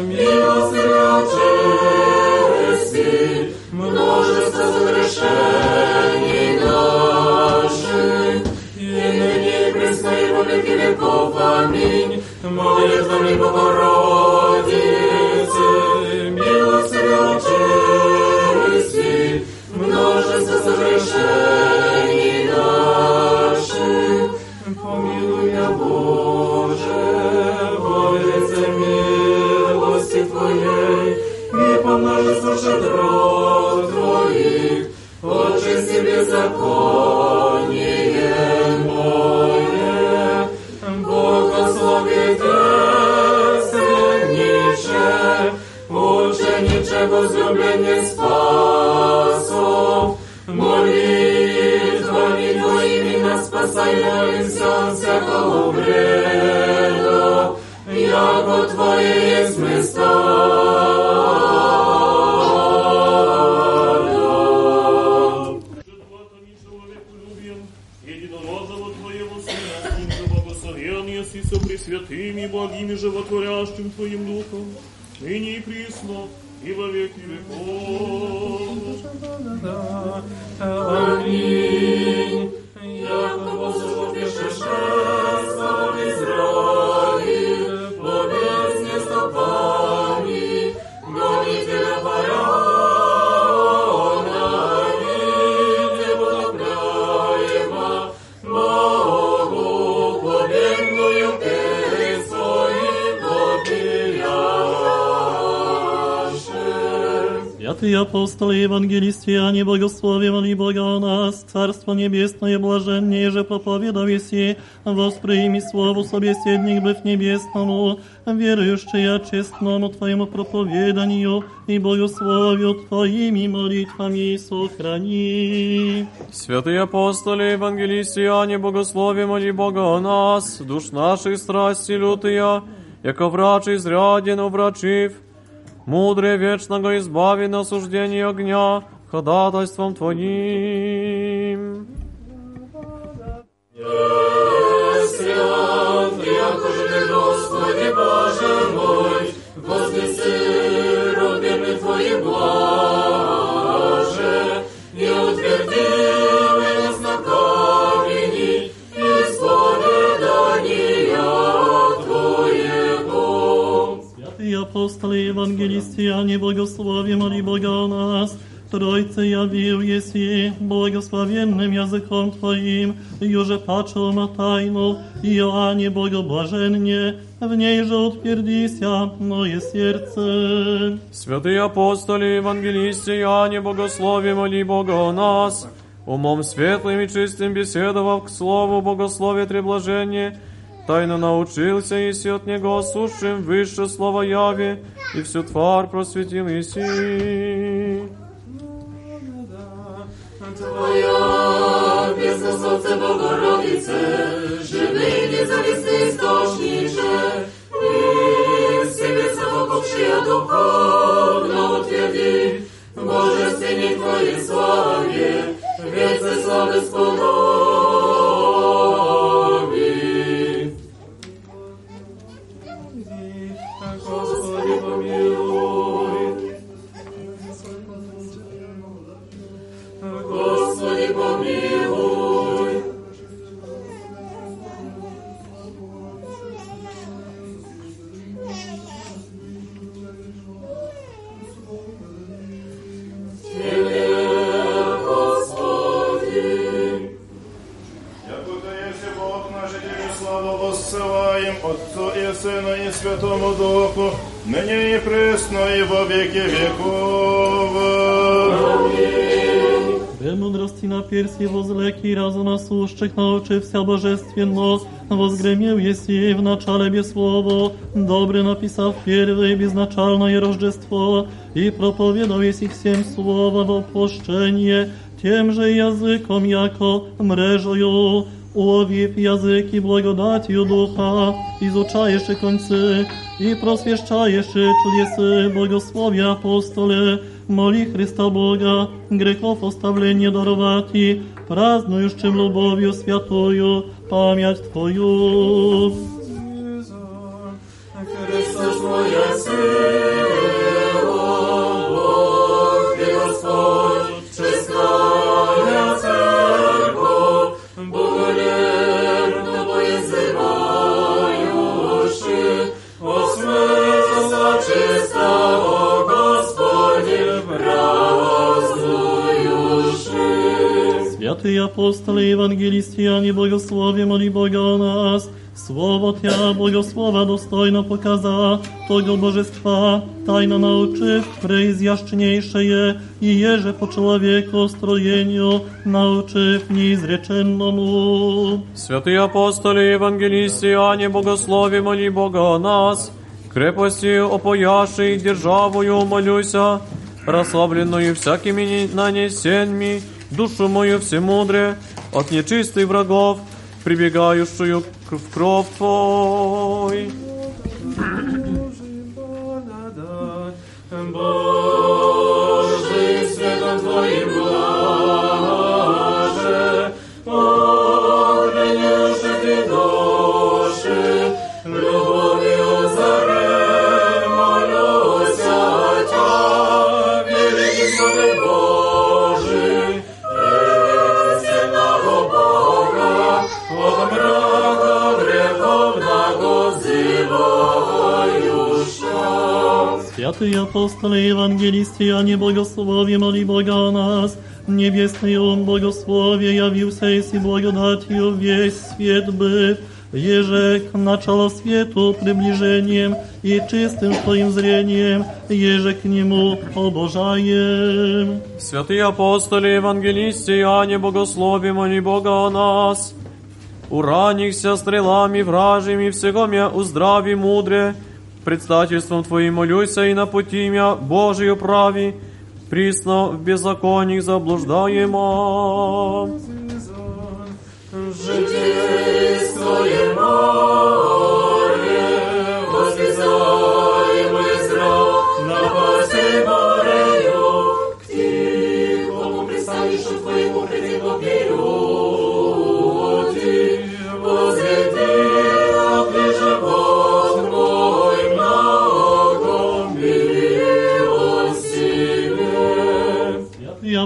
милосердия множество согрешений наших, и ныне и пресно и во веки веков. Аминь. Молитвами Богородицы, милосердия множество согрешений помилуй меня, Боже, во лице милости Твоей, и по множеству шатров Твоих, очисти беззаконие мое. Богослови святниче, учениче возлюбление апостолы и евангелисты, Иоанне, богословие, моли Бога о нас, Царство Небесное, блаженнее же проповедав еси, восприми слову собеседник быв небесному, верующие честному Твоему проповеданию и богословию Твоими молитвами сохрани. Святые апостоли, евангелисты, Иоанне, богословие, моли Бога о нас, душ наших страсти лютыя, яко врач изряден уврачив, мудре вечного избави на осуждение огня, ходатайством Твоим. апостолы, евангелисты, Иоанне, богословие, моли Бога о нас, Тройце явил еси благословенным языком Твоим, юже пачома тайну, Иоанне богоблаженне, в ней же утвердися мое сердце. Святые апостоли, евангелисты, Иоанне, богословие, моли Бога о нас, умом светлым и чистым беседовав к слову богословия треблажение, тайно научился и от него сущим выше слова яви, и всю тварь просветил еси. Твоя безносовце Богородице, живий независний источниče, и себе самокупшия духовно утверди, в божественной Твоей славе, веце славы сподоби. Отцу и Сыну и Святому Духу, ныне и пресно, и во веки веков. Премудрости на перси возлеки разума сущих научився божественно, возгремел еси в начале без слово, добре написав первое безначальное Рождество, и проповедал еси всем слово в опущение, тем же языком, яко мрежою, уловив языки благодатью Духа, изучаешь концы, и просвещаешь чудесы благословия апостоле, моли Христа Бога, грехов оставление даровати, празднующим любовью святую память Твою. Христос моя сила, Бог и Господь, Святые апостолы, евангелисты, Иоанне, богословие, моли Бога о нас, Слово Тя, Богослова, достойно показа, того божества, тайно научив, преизящнейшее, и еже по человеку строению, научив неизреченному. Святые апостоли, евангелисты, Иоанне, богословие, моли Бога о нас, крепости опояши и державою молюся, расслабленную всякими нанесеньми, душу мою всемудре, от нечистых врагов, прибегающую в кровь Твой. Божий взывающего. Святые апостолы, евангелисты, Иоанне, богословие, моли Бога о нас, Небесный ум богословия явился, если благодатью весь свет быв, еже к началу свету приближением и чистым Твоим зрением, еже к Нему обожаем. Святые апостоли, евангелисты, Иоанне, богослови, моли Бога о нас. Ураникся стрелами вражьими, всего мя уздрави мудре. Предстательством Твоим молюся и на пути мя Божию прави, присно в беззаконии заблуждаемо. Житейское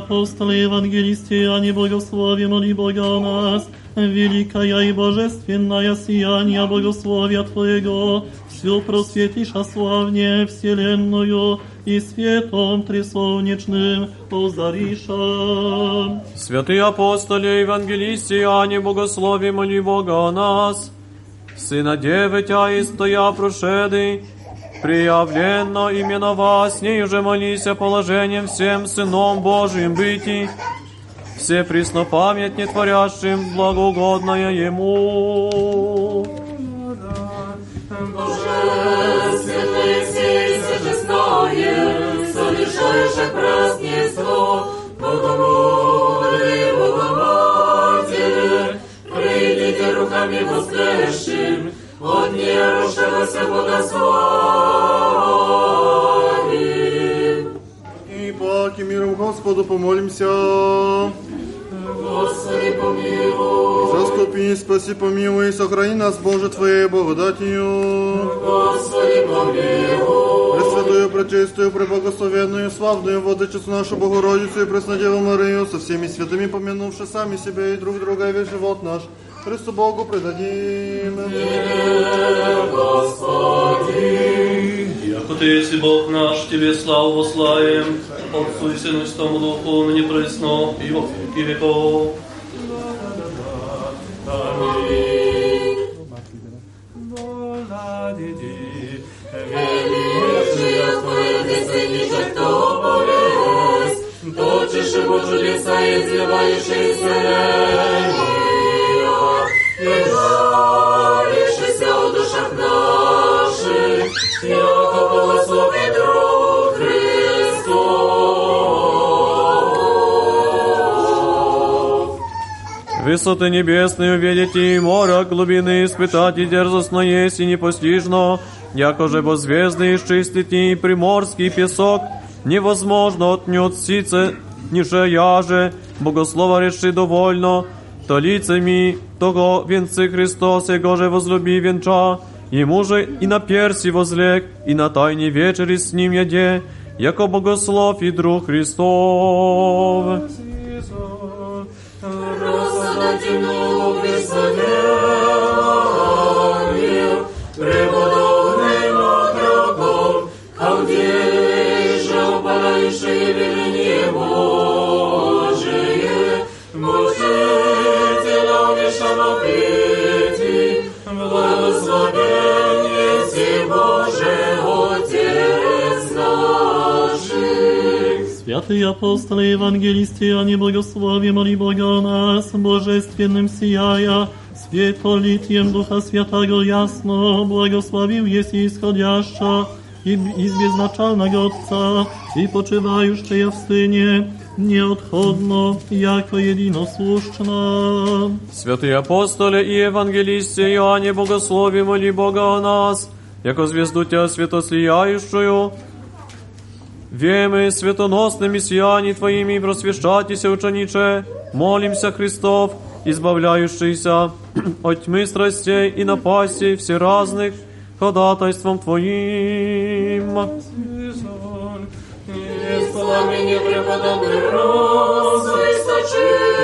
апостолы, евангелисты, Иоанне, богословие, моли Бога о нас, великая и божественная сияние богословия Твоего, все просветиша славнее вселенную и светом тресолнечным озариша. Святые апостоли, евангелисты, Иоанне, богослови, моли Бога о нас. Сына Девы Тя и стоя прошеды, приявленно именно вас, ней же молися положением всем Сыном Божиим быти, все преснопамятне творящим благоугодное Ему. Божественное сей существует, совершаешь празднество, Богомолы, Богоматери, придите руками воскресшим, от нерушившегося благословим. И паки миром Господу помолимся. Господи, помилуй, Заступи, спаси, помилуй, сохрани нас, Боже, Твоей благодатью. Господи, помилуй. Пресвятую, пречистую, преблагословенную, славную Владычицу нашу Богородицу и Преснодеву Марию, со всеми святыми помянувши сами себя и друг друга и весь живот наш, Христу Богу предадим. Яко Ты есть Бог наш, Тебе славу вослаем, Отцу и Сыну и Святому Духу, ныне пресно и во веки веков. Величие Твое, Ты ценишь, кто болезнь, Точишь жалишься о душах наших, яко благослови друг Христов. Высоты небесные увидите, и моря глубины испытать, и дерзостно есть, и непостижно, яко же во звезды исчистите, и приморский песок невозможно отнет сице, ниже яже, богослова реши довольно, то лицами того венцы Христос, его же возлюби венча, ему же и на перси возлег, и на тайне вечери с ним яде, яко богослов и друг Христов. Святые апостолы, евангелисты, они благослови, моли Бога о нас, божественным сияя, светолитием Духа Святого ясно, благословил есть исходяща и из безначального Отца, и почивающая в Сыне, неотходно, яко единослушна. Святые апостоли и евангелисты Иоанне Богослови, моли Бога о нас, яко звезду Тя светослияющую, вемы светоносными сияний Твоими просвещайтеся, учениче, молимся Христов, избавляющийся от тьмы страстей и напастей всеразных ходатайством Твоим. Пламени преподобный розу источил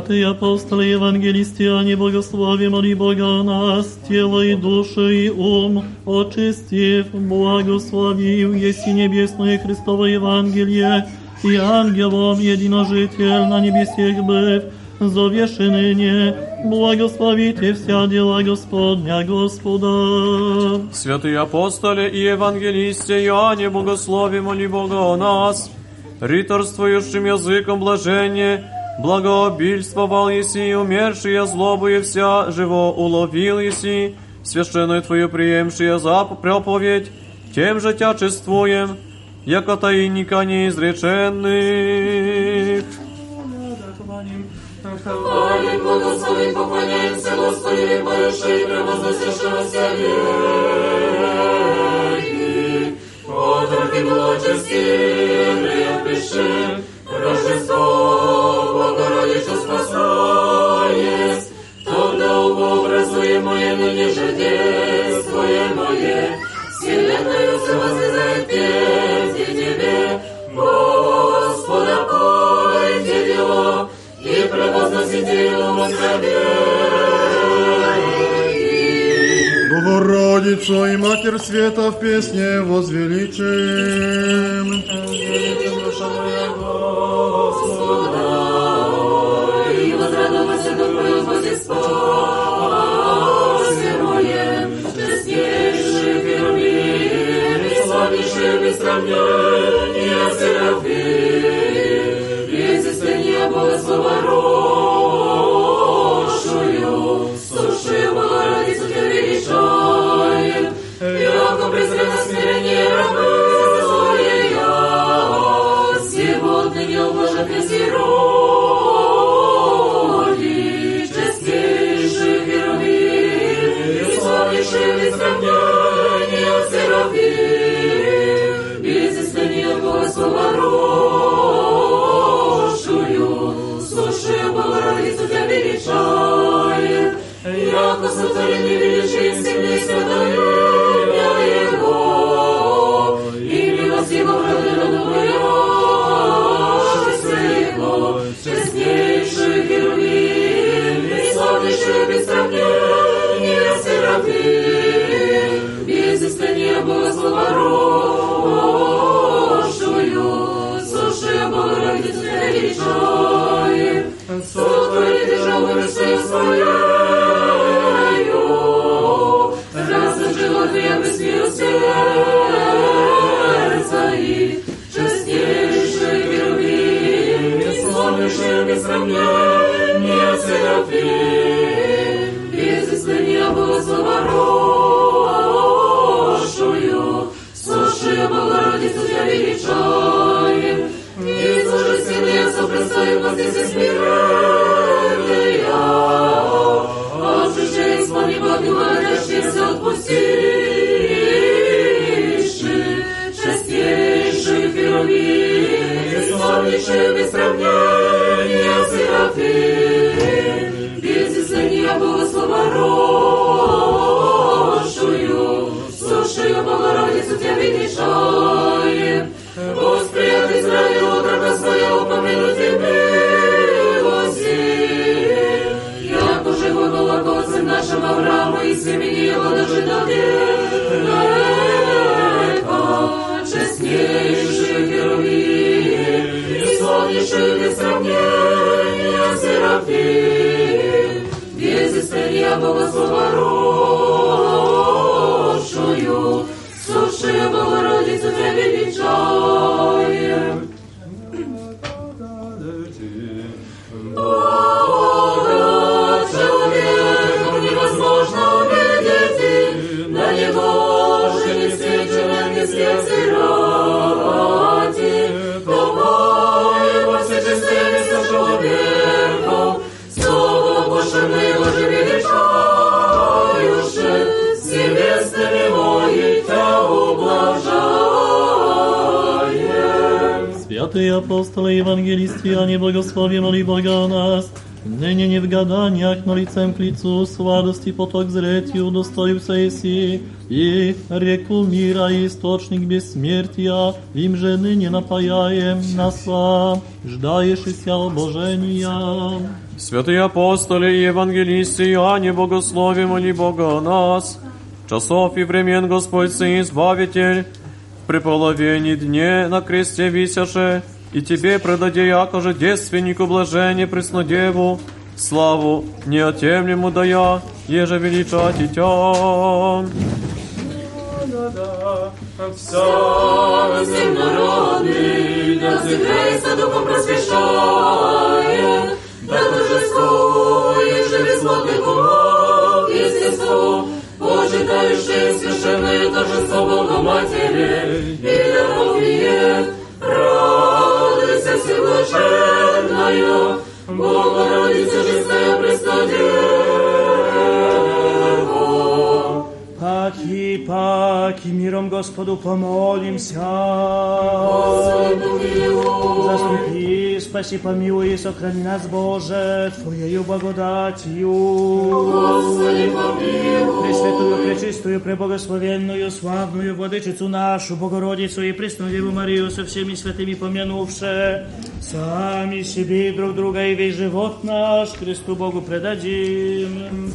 Святые апостолы и евангелистиане, благослови, моли Бога о нас, тело и душу и ум, очистив, благословив, еси небесное Христово Евангелие, и ангелом единожитель на небесех быв, зовешь и ныне, благословите вся дела Господня Господа. Святые апостоли и евангелисты Иоанне, богослови, моли Бога о нас, риторствующим языком блажения, благообильствовал еси, умершие злобу вся, живо уловил еси, священную Твою приемшие за проповедь, тем же Тя чествуем, яко таинника неизреченных. Хвалим, благословим, поклоняемся Господи, Барыше и превозносящегося веки. Отроки благочестивые, пиши, Рождество, Богородица спасаясь, Тогда образуемое ныне же действуемое, Вселенную все вознезает песни Тебе, и превозносите его во Богородицу и Матерь Света в песне возвеличим. И возрадовался добрую Господи спасе моем, честнейший Херувим, и славнейший без Рощую, слушай, Богородицу Тебя величаем, яко величий сильный святой имя Его, и милость Его правдивая Его, честнейший Херувим, и славнейший без сравнения Серафим, без Богослова своею, разложила Твоя без миру сердца и честнейший Херувим, и славнейший без сравнения без истинния Богослова рощую, слушай, Богородицу Тебя величаем, и служи сильнее сопрестою воздействие без сравнения Серафим, без истинния Богослова рощую, слушаю Богородицу Тебя величаем, и славнейший без сравнения Серафим, без история Богослова Слово Божье мы его же величающи, с небесными вои Тебя ублажаем. Святые апостолы и евангелистиане, благослови, моли Бога о нас, ныне не в гаданиях, но лицем к лицу, сладости поток зретью, достоился еси, и реку мира и источник бессмертия, им же ныне напаяем нас, ждаешься обожения. Святые апостоли и евангелисты Иоанне богослови моли Бога о нас. Часов и времен Господь Сын Избавитель, в преполовении дне на кресте висяше, и Тебе предаде якоже девственнику блажение Преснодеву, славу неотемлему дая, еже величать и Тя. Вся земнороды, да духом просвещает, да торжествує через владику мов Христину, почитаючи священне торжество Богоматері, і Євгіє, радуйся всевишенною, Богородиця, жиста пристає. Паки, паки, миром Господу помолимся. Господи, помилуй. Заступи, спаси, помилуй и сохрани нас, Боже, Твоею благодатью. Господи, помилуй. Пресвятую, пречистую, преблагословенную, славную Владычицу нашу, Богородицу и Преснодеву Марию со всеми святыми помянувши, сами себе и друг друга и весь живот наш Христу Богу предадим.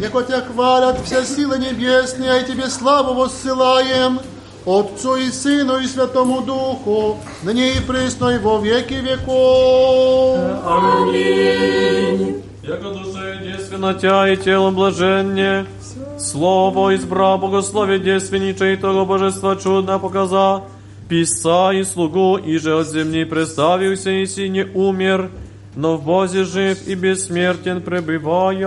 Яко Тебя хвалят все силы небесные, и Тебе славу воссылаем, Отцу и Сыну и Святому Духу, ныне и присно и во веки веков. Аминь. Яко душе девственно Тя и телом блаженне, Слово избра богословие девственниче и того божества чудно показа, Писца и слугу, и же от земли представился и си не умер, но в Бозе жив и бессмертен пребывая.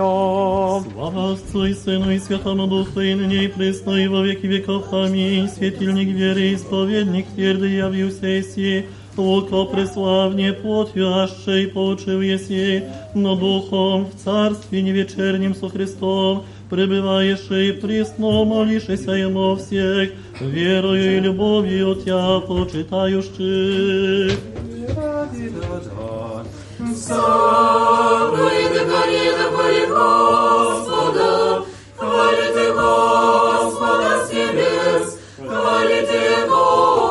Слава Отцу и Сыну и Святому Духу, и ныне и пресно, и во веки веков. Аминь. Светильник веры, исповедник твердый явился еси, Лука преславнее плотью ащей получил еси, но духом в царстве невечернем со Христом, пребываешь и присно молишься ему всех, верою и любовью Тя почитающих. Господа, с небес, хвалите Его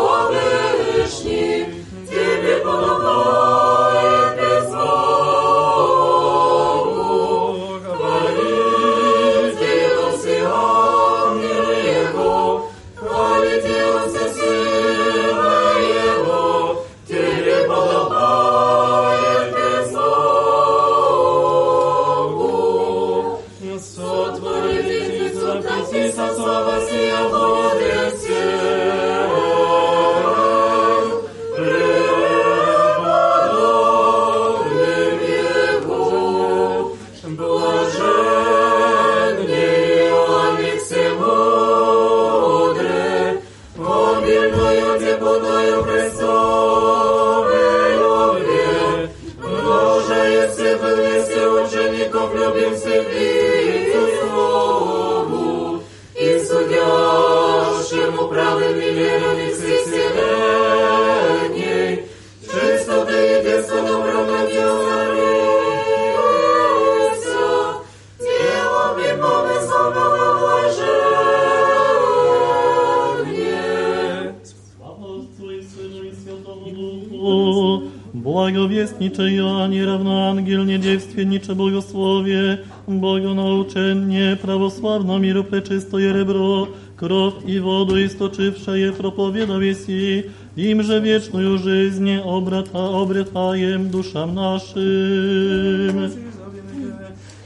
niczej ja, nierówna angiel, niedziewstwiennicze bogosłowie, bogonauczennie, prawosławno miru pleczysto jerebro, krew i wodu istoczywsze je propowiadał jesi, imże wieczną żyznię obrata, obretajem duszam naszym.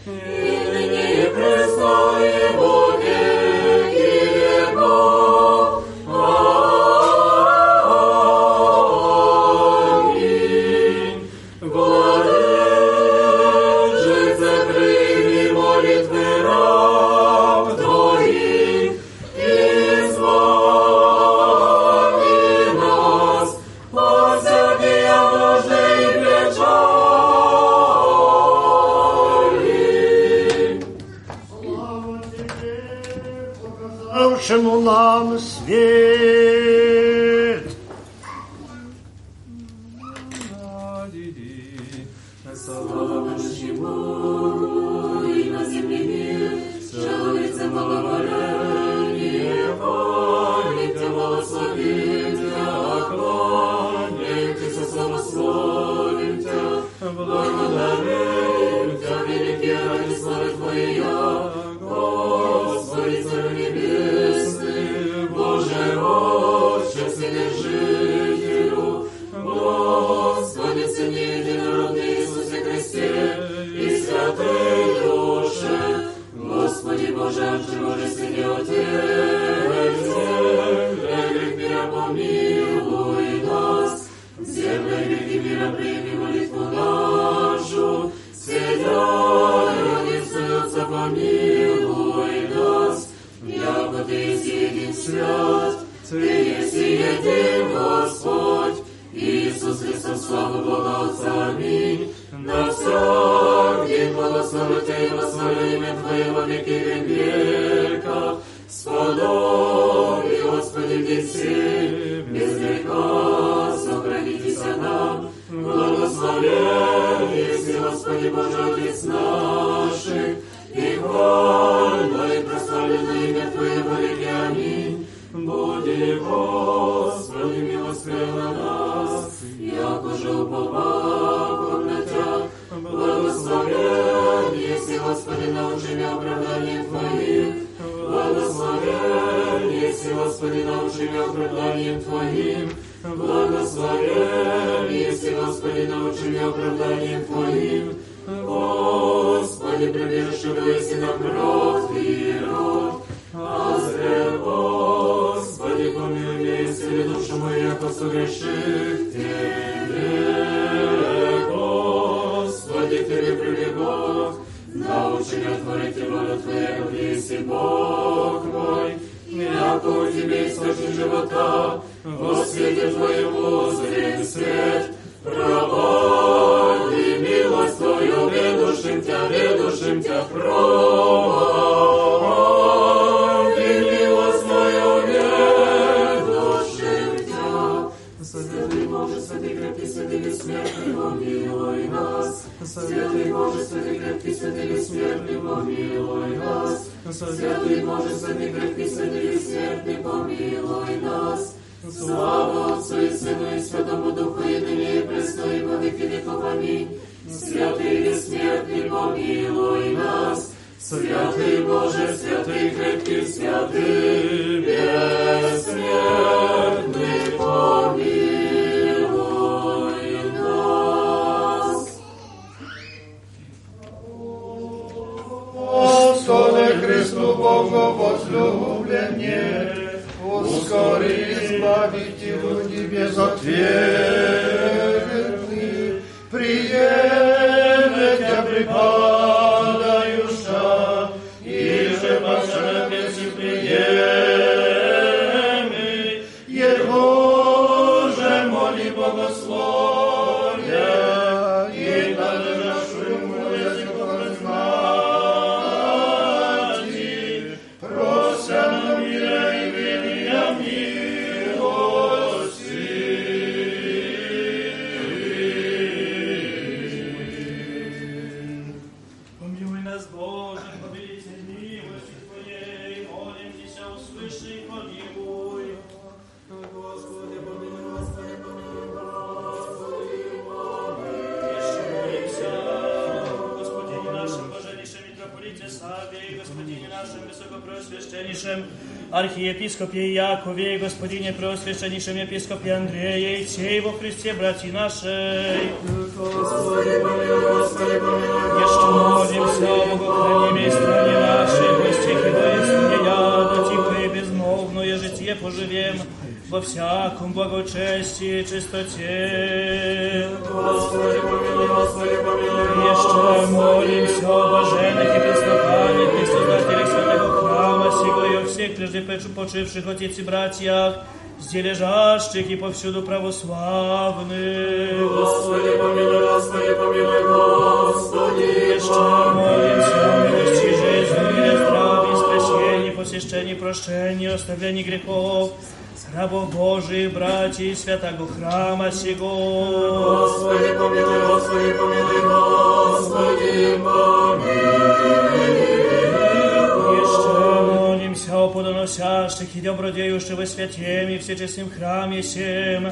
Nie, nie, nie, nie, Святый крепкий, святый бессмертный, помилуй нас. Святый Боже, святый крепкий, святый бессмертный, помилуй нас. Святый Боже, святый крепкий, святый бессмертный, помилуй нас. Слава Отцу и Сыну и Святому Духу, и ныне и пресно, и во веки веков. Аминь. Святый бессмертный, помилуй нас. Святый Боже, святый крепкий, святый бессмертный, ускори избавителю небес ответный, архиепископе Якове, Господине Преосвященнейшем епископе Андрея, и всей во Христе, братья нашей. Господи, помилуй, Господи, помилуй, Еще молимся о богохранимой стране нашей, гостях и воинстве яда, тихо и безмолвное житие поживем, во всяком благочестии и чистоте. Господи, помилуй, Господи, помилуй, Еще молимся о блаженных и преснопамятных создателях святого храма сего и о всех прежде почивших отец и братьях, здесь лежащих и повсюду православных. Господи, помилуй, Господи, помилуй, Господи, Еще молимся о милости жизни, мире, здравии, спасении, посещении, прощении, оставлении грехов, рабов Божиих, братьев, святого храма сего. Господи, помилуй, Господи, помилуй, Господи, помилуй. О подоносящих и добродеющих во святем и всечестном храме сем,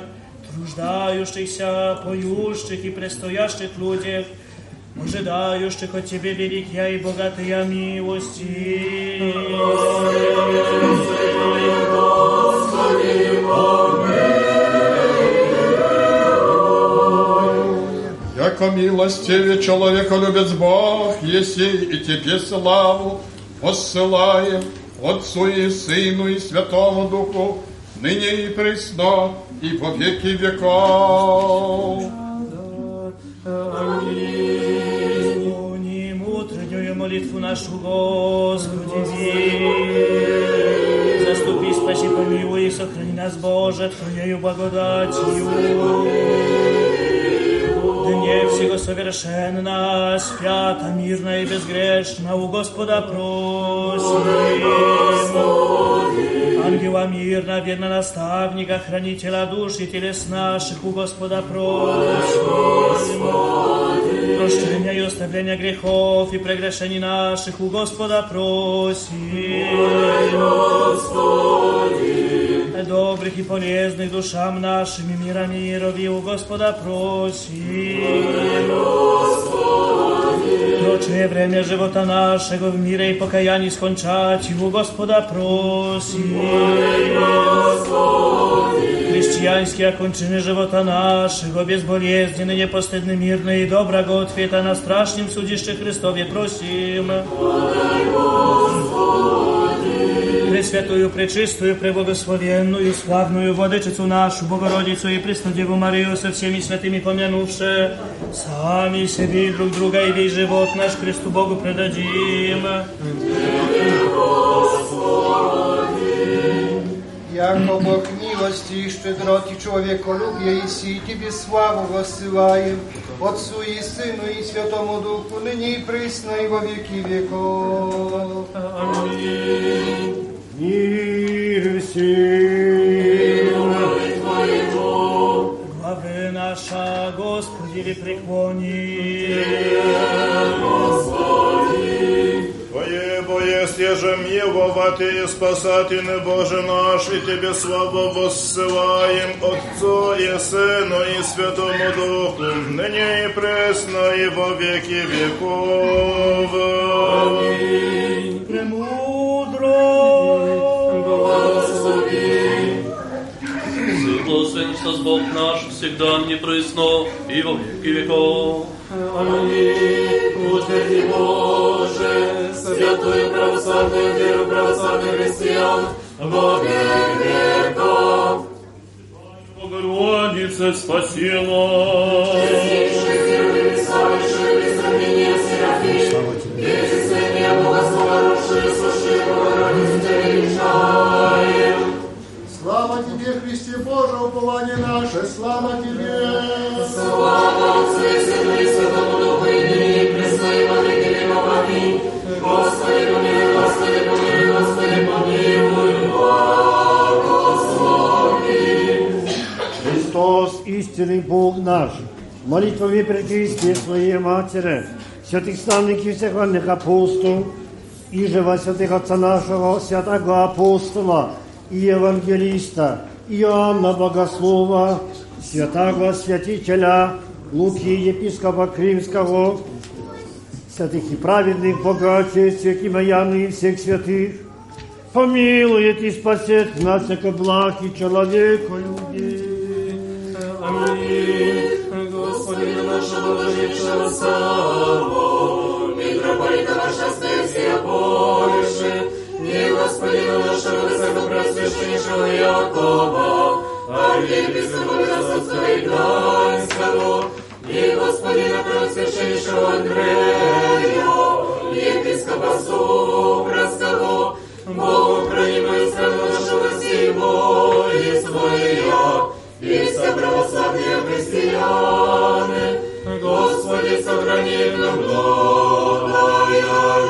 труждающихся, поющих и предстоящих людях, ожидающих от Тебе великие и богатые милости. Яко милостиве человека любит Бог, еси и тебе славу посылаем Отцу і Сину, і Святому Духу, нині і присно, і по віки віков. Аминь. Уним молитву нашу, Господи, заступи, спаси, помилуй и сохрани нас, Боже, твоєю благодатью. Дне всего совершенно, свято, мирно и безгрешно у Господа просим. Ангела мирно, верно наставника, хранителя душ и телес наших у Господа просим. Прощения и оставления грехов и прегрешений наших у Господа просим. Добрых и полезных душам нашим и мира мирови у Господа просим. Прочее время живота нашего в мире и покаянии скончать у Господа просим. Христианские окончины живота нашего, безболезненный, непостыдный, мирный и доброго ответа на страшном судище Христове просим. Пресвятую, пречистую, преблагословенную, славную Владычицу нашу, Богородицу и Преснодеву Марию со всеми святыми помянувши, сами себе друг друга и весь живот наш Христу Богу предадим. Яко Бог милости и щедроти человеколюбия, и си Тебе славу воссылаем, Отцу и Сыну и Святому Духу, ныне и присно и во веки веков. Аминь. Мир всем. Главы наша, Господи, преклони. Твоего есть еже миловатый и спасательный Боже наш, и Тебе славу воссылаем Отцу и Сыну и Святому Духу, ныне и пресно и во веки веков. Аминь. Премудро. Благословен Бог наш, всегда не пресно и во веки веков. Аминь. Утверди, Боже, святую православную веру православных христиан во век веков. Богородица спасила. Слава Тебе, Христе Боже, упование наше, слава Тебе! Слава Отцу и Сыну и Святому Духу, и ныне и присно и во веки веков. Аминь. Господи, помилуй, Господи, помилуй, Господи, помилуй, благослови. Христос, истинный Бог наш, молитвами пречистия Своей Матери, святых славных и всех вольных апостолов, и же во святых Отца нашего, святого апостола и евангелиста Иоанна Богослова, святого святителя Луки, епископа Кримского, святых и праведных богаче, святых Маяны и всех святых, помилует и спасет нас, яко благ и человеку Аминь. Господи, нашего Божьего славу, и Господина нашего высокопросвященнейшего Якова, архиепископа Красовского и Гданьского, и Господина Преосвященнейшего Андрея, епископа Супровского, Богу хранимой страну нашего сего и своя, и все православные христианы, Господи, сохрани нам благая лето.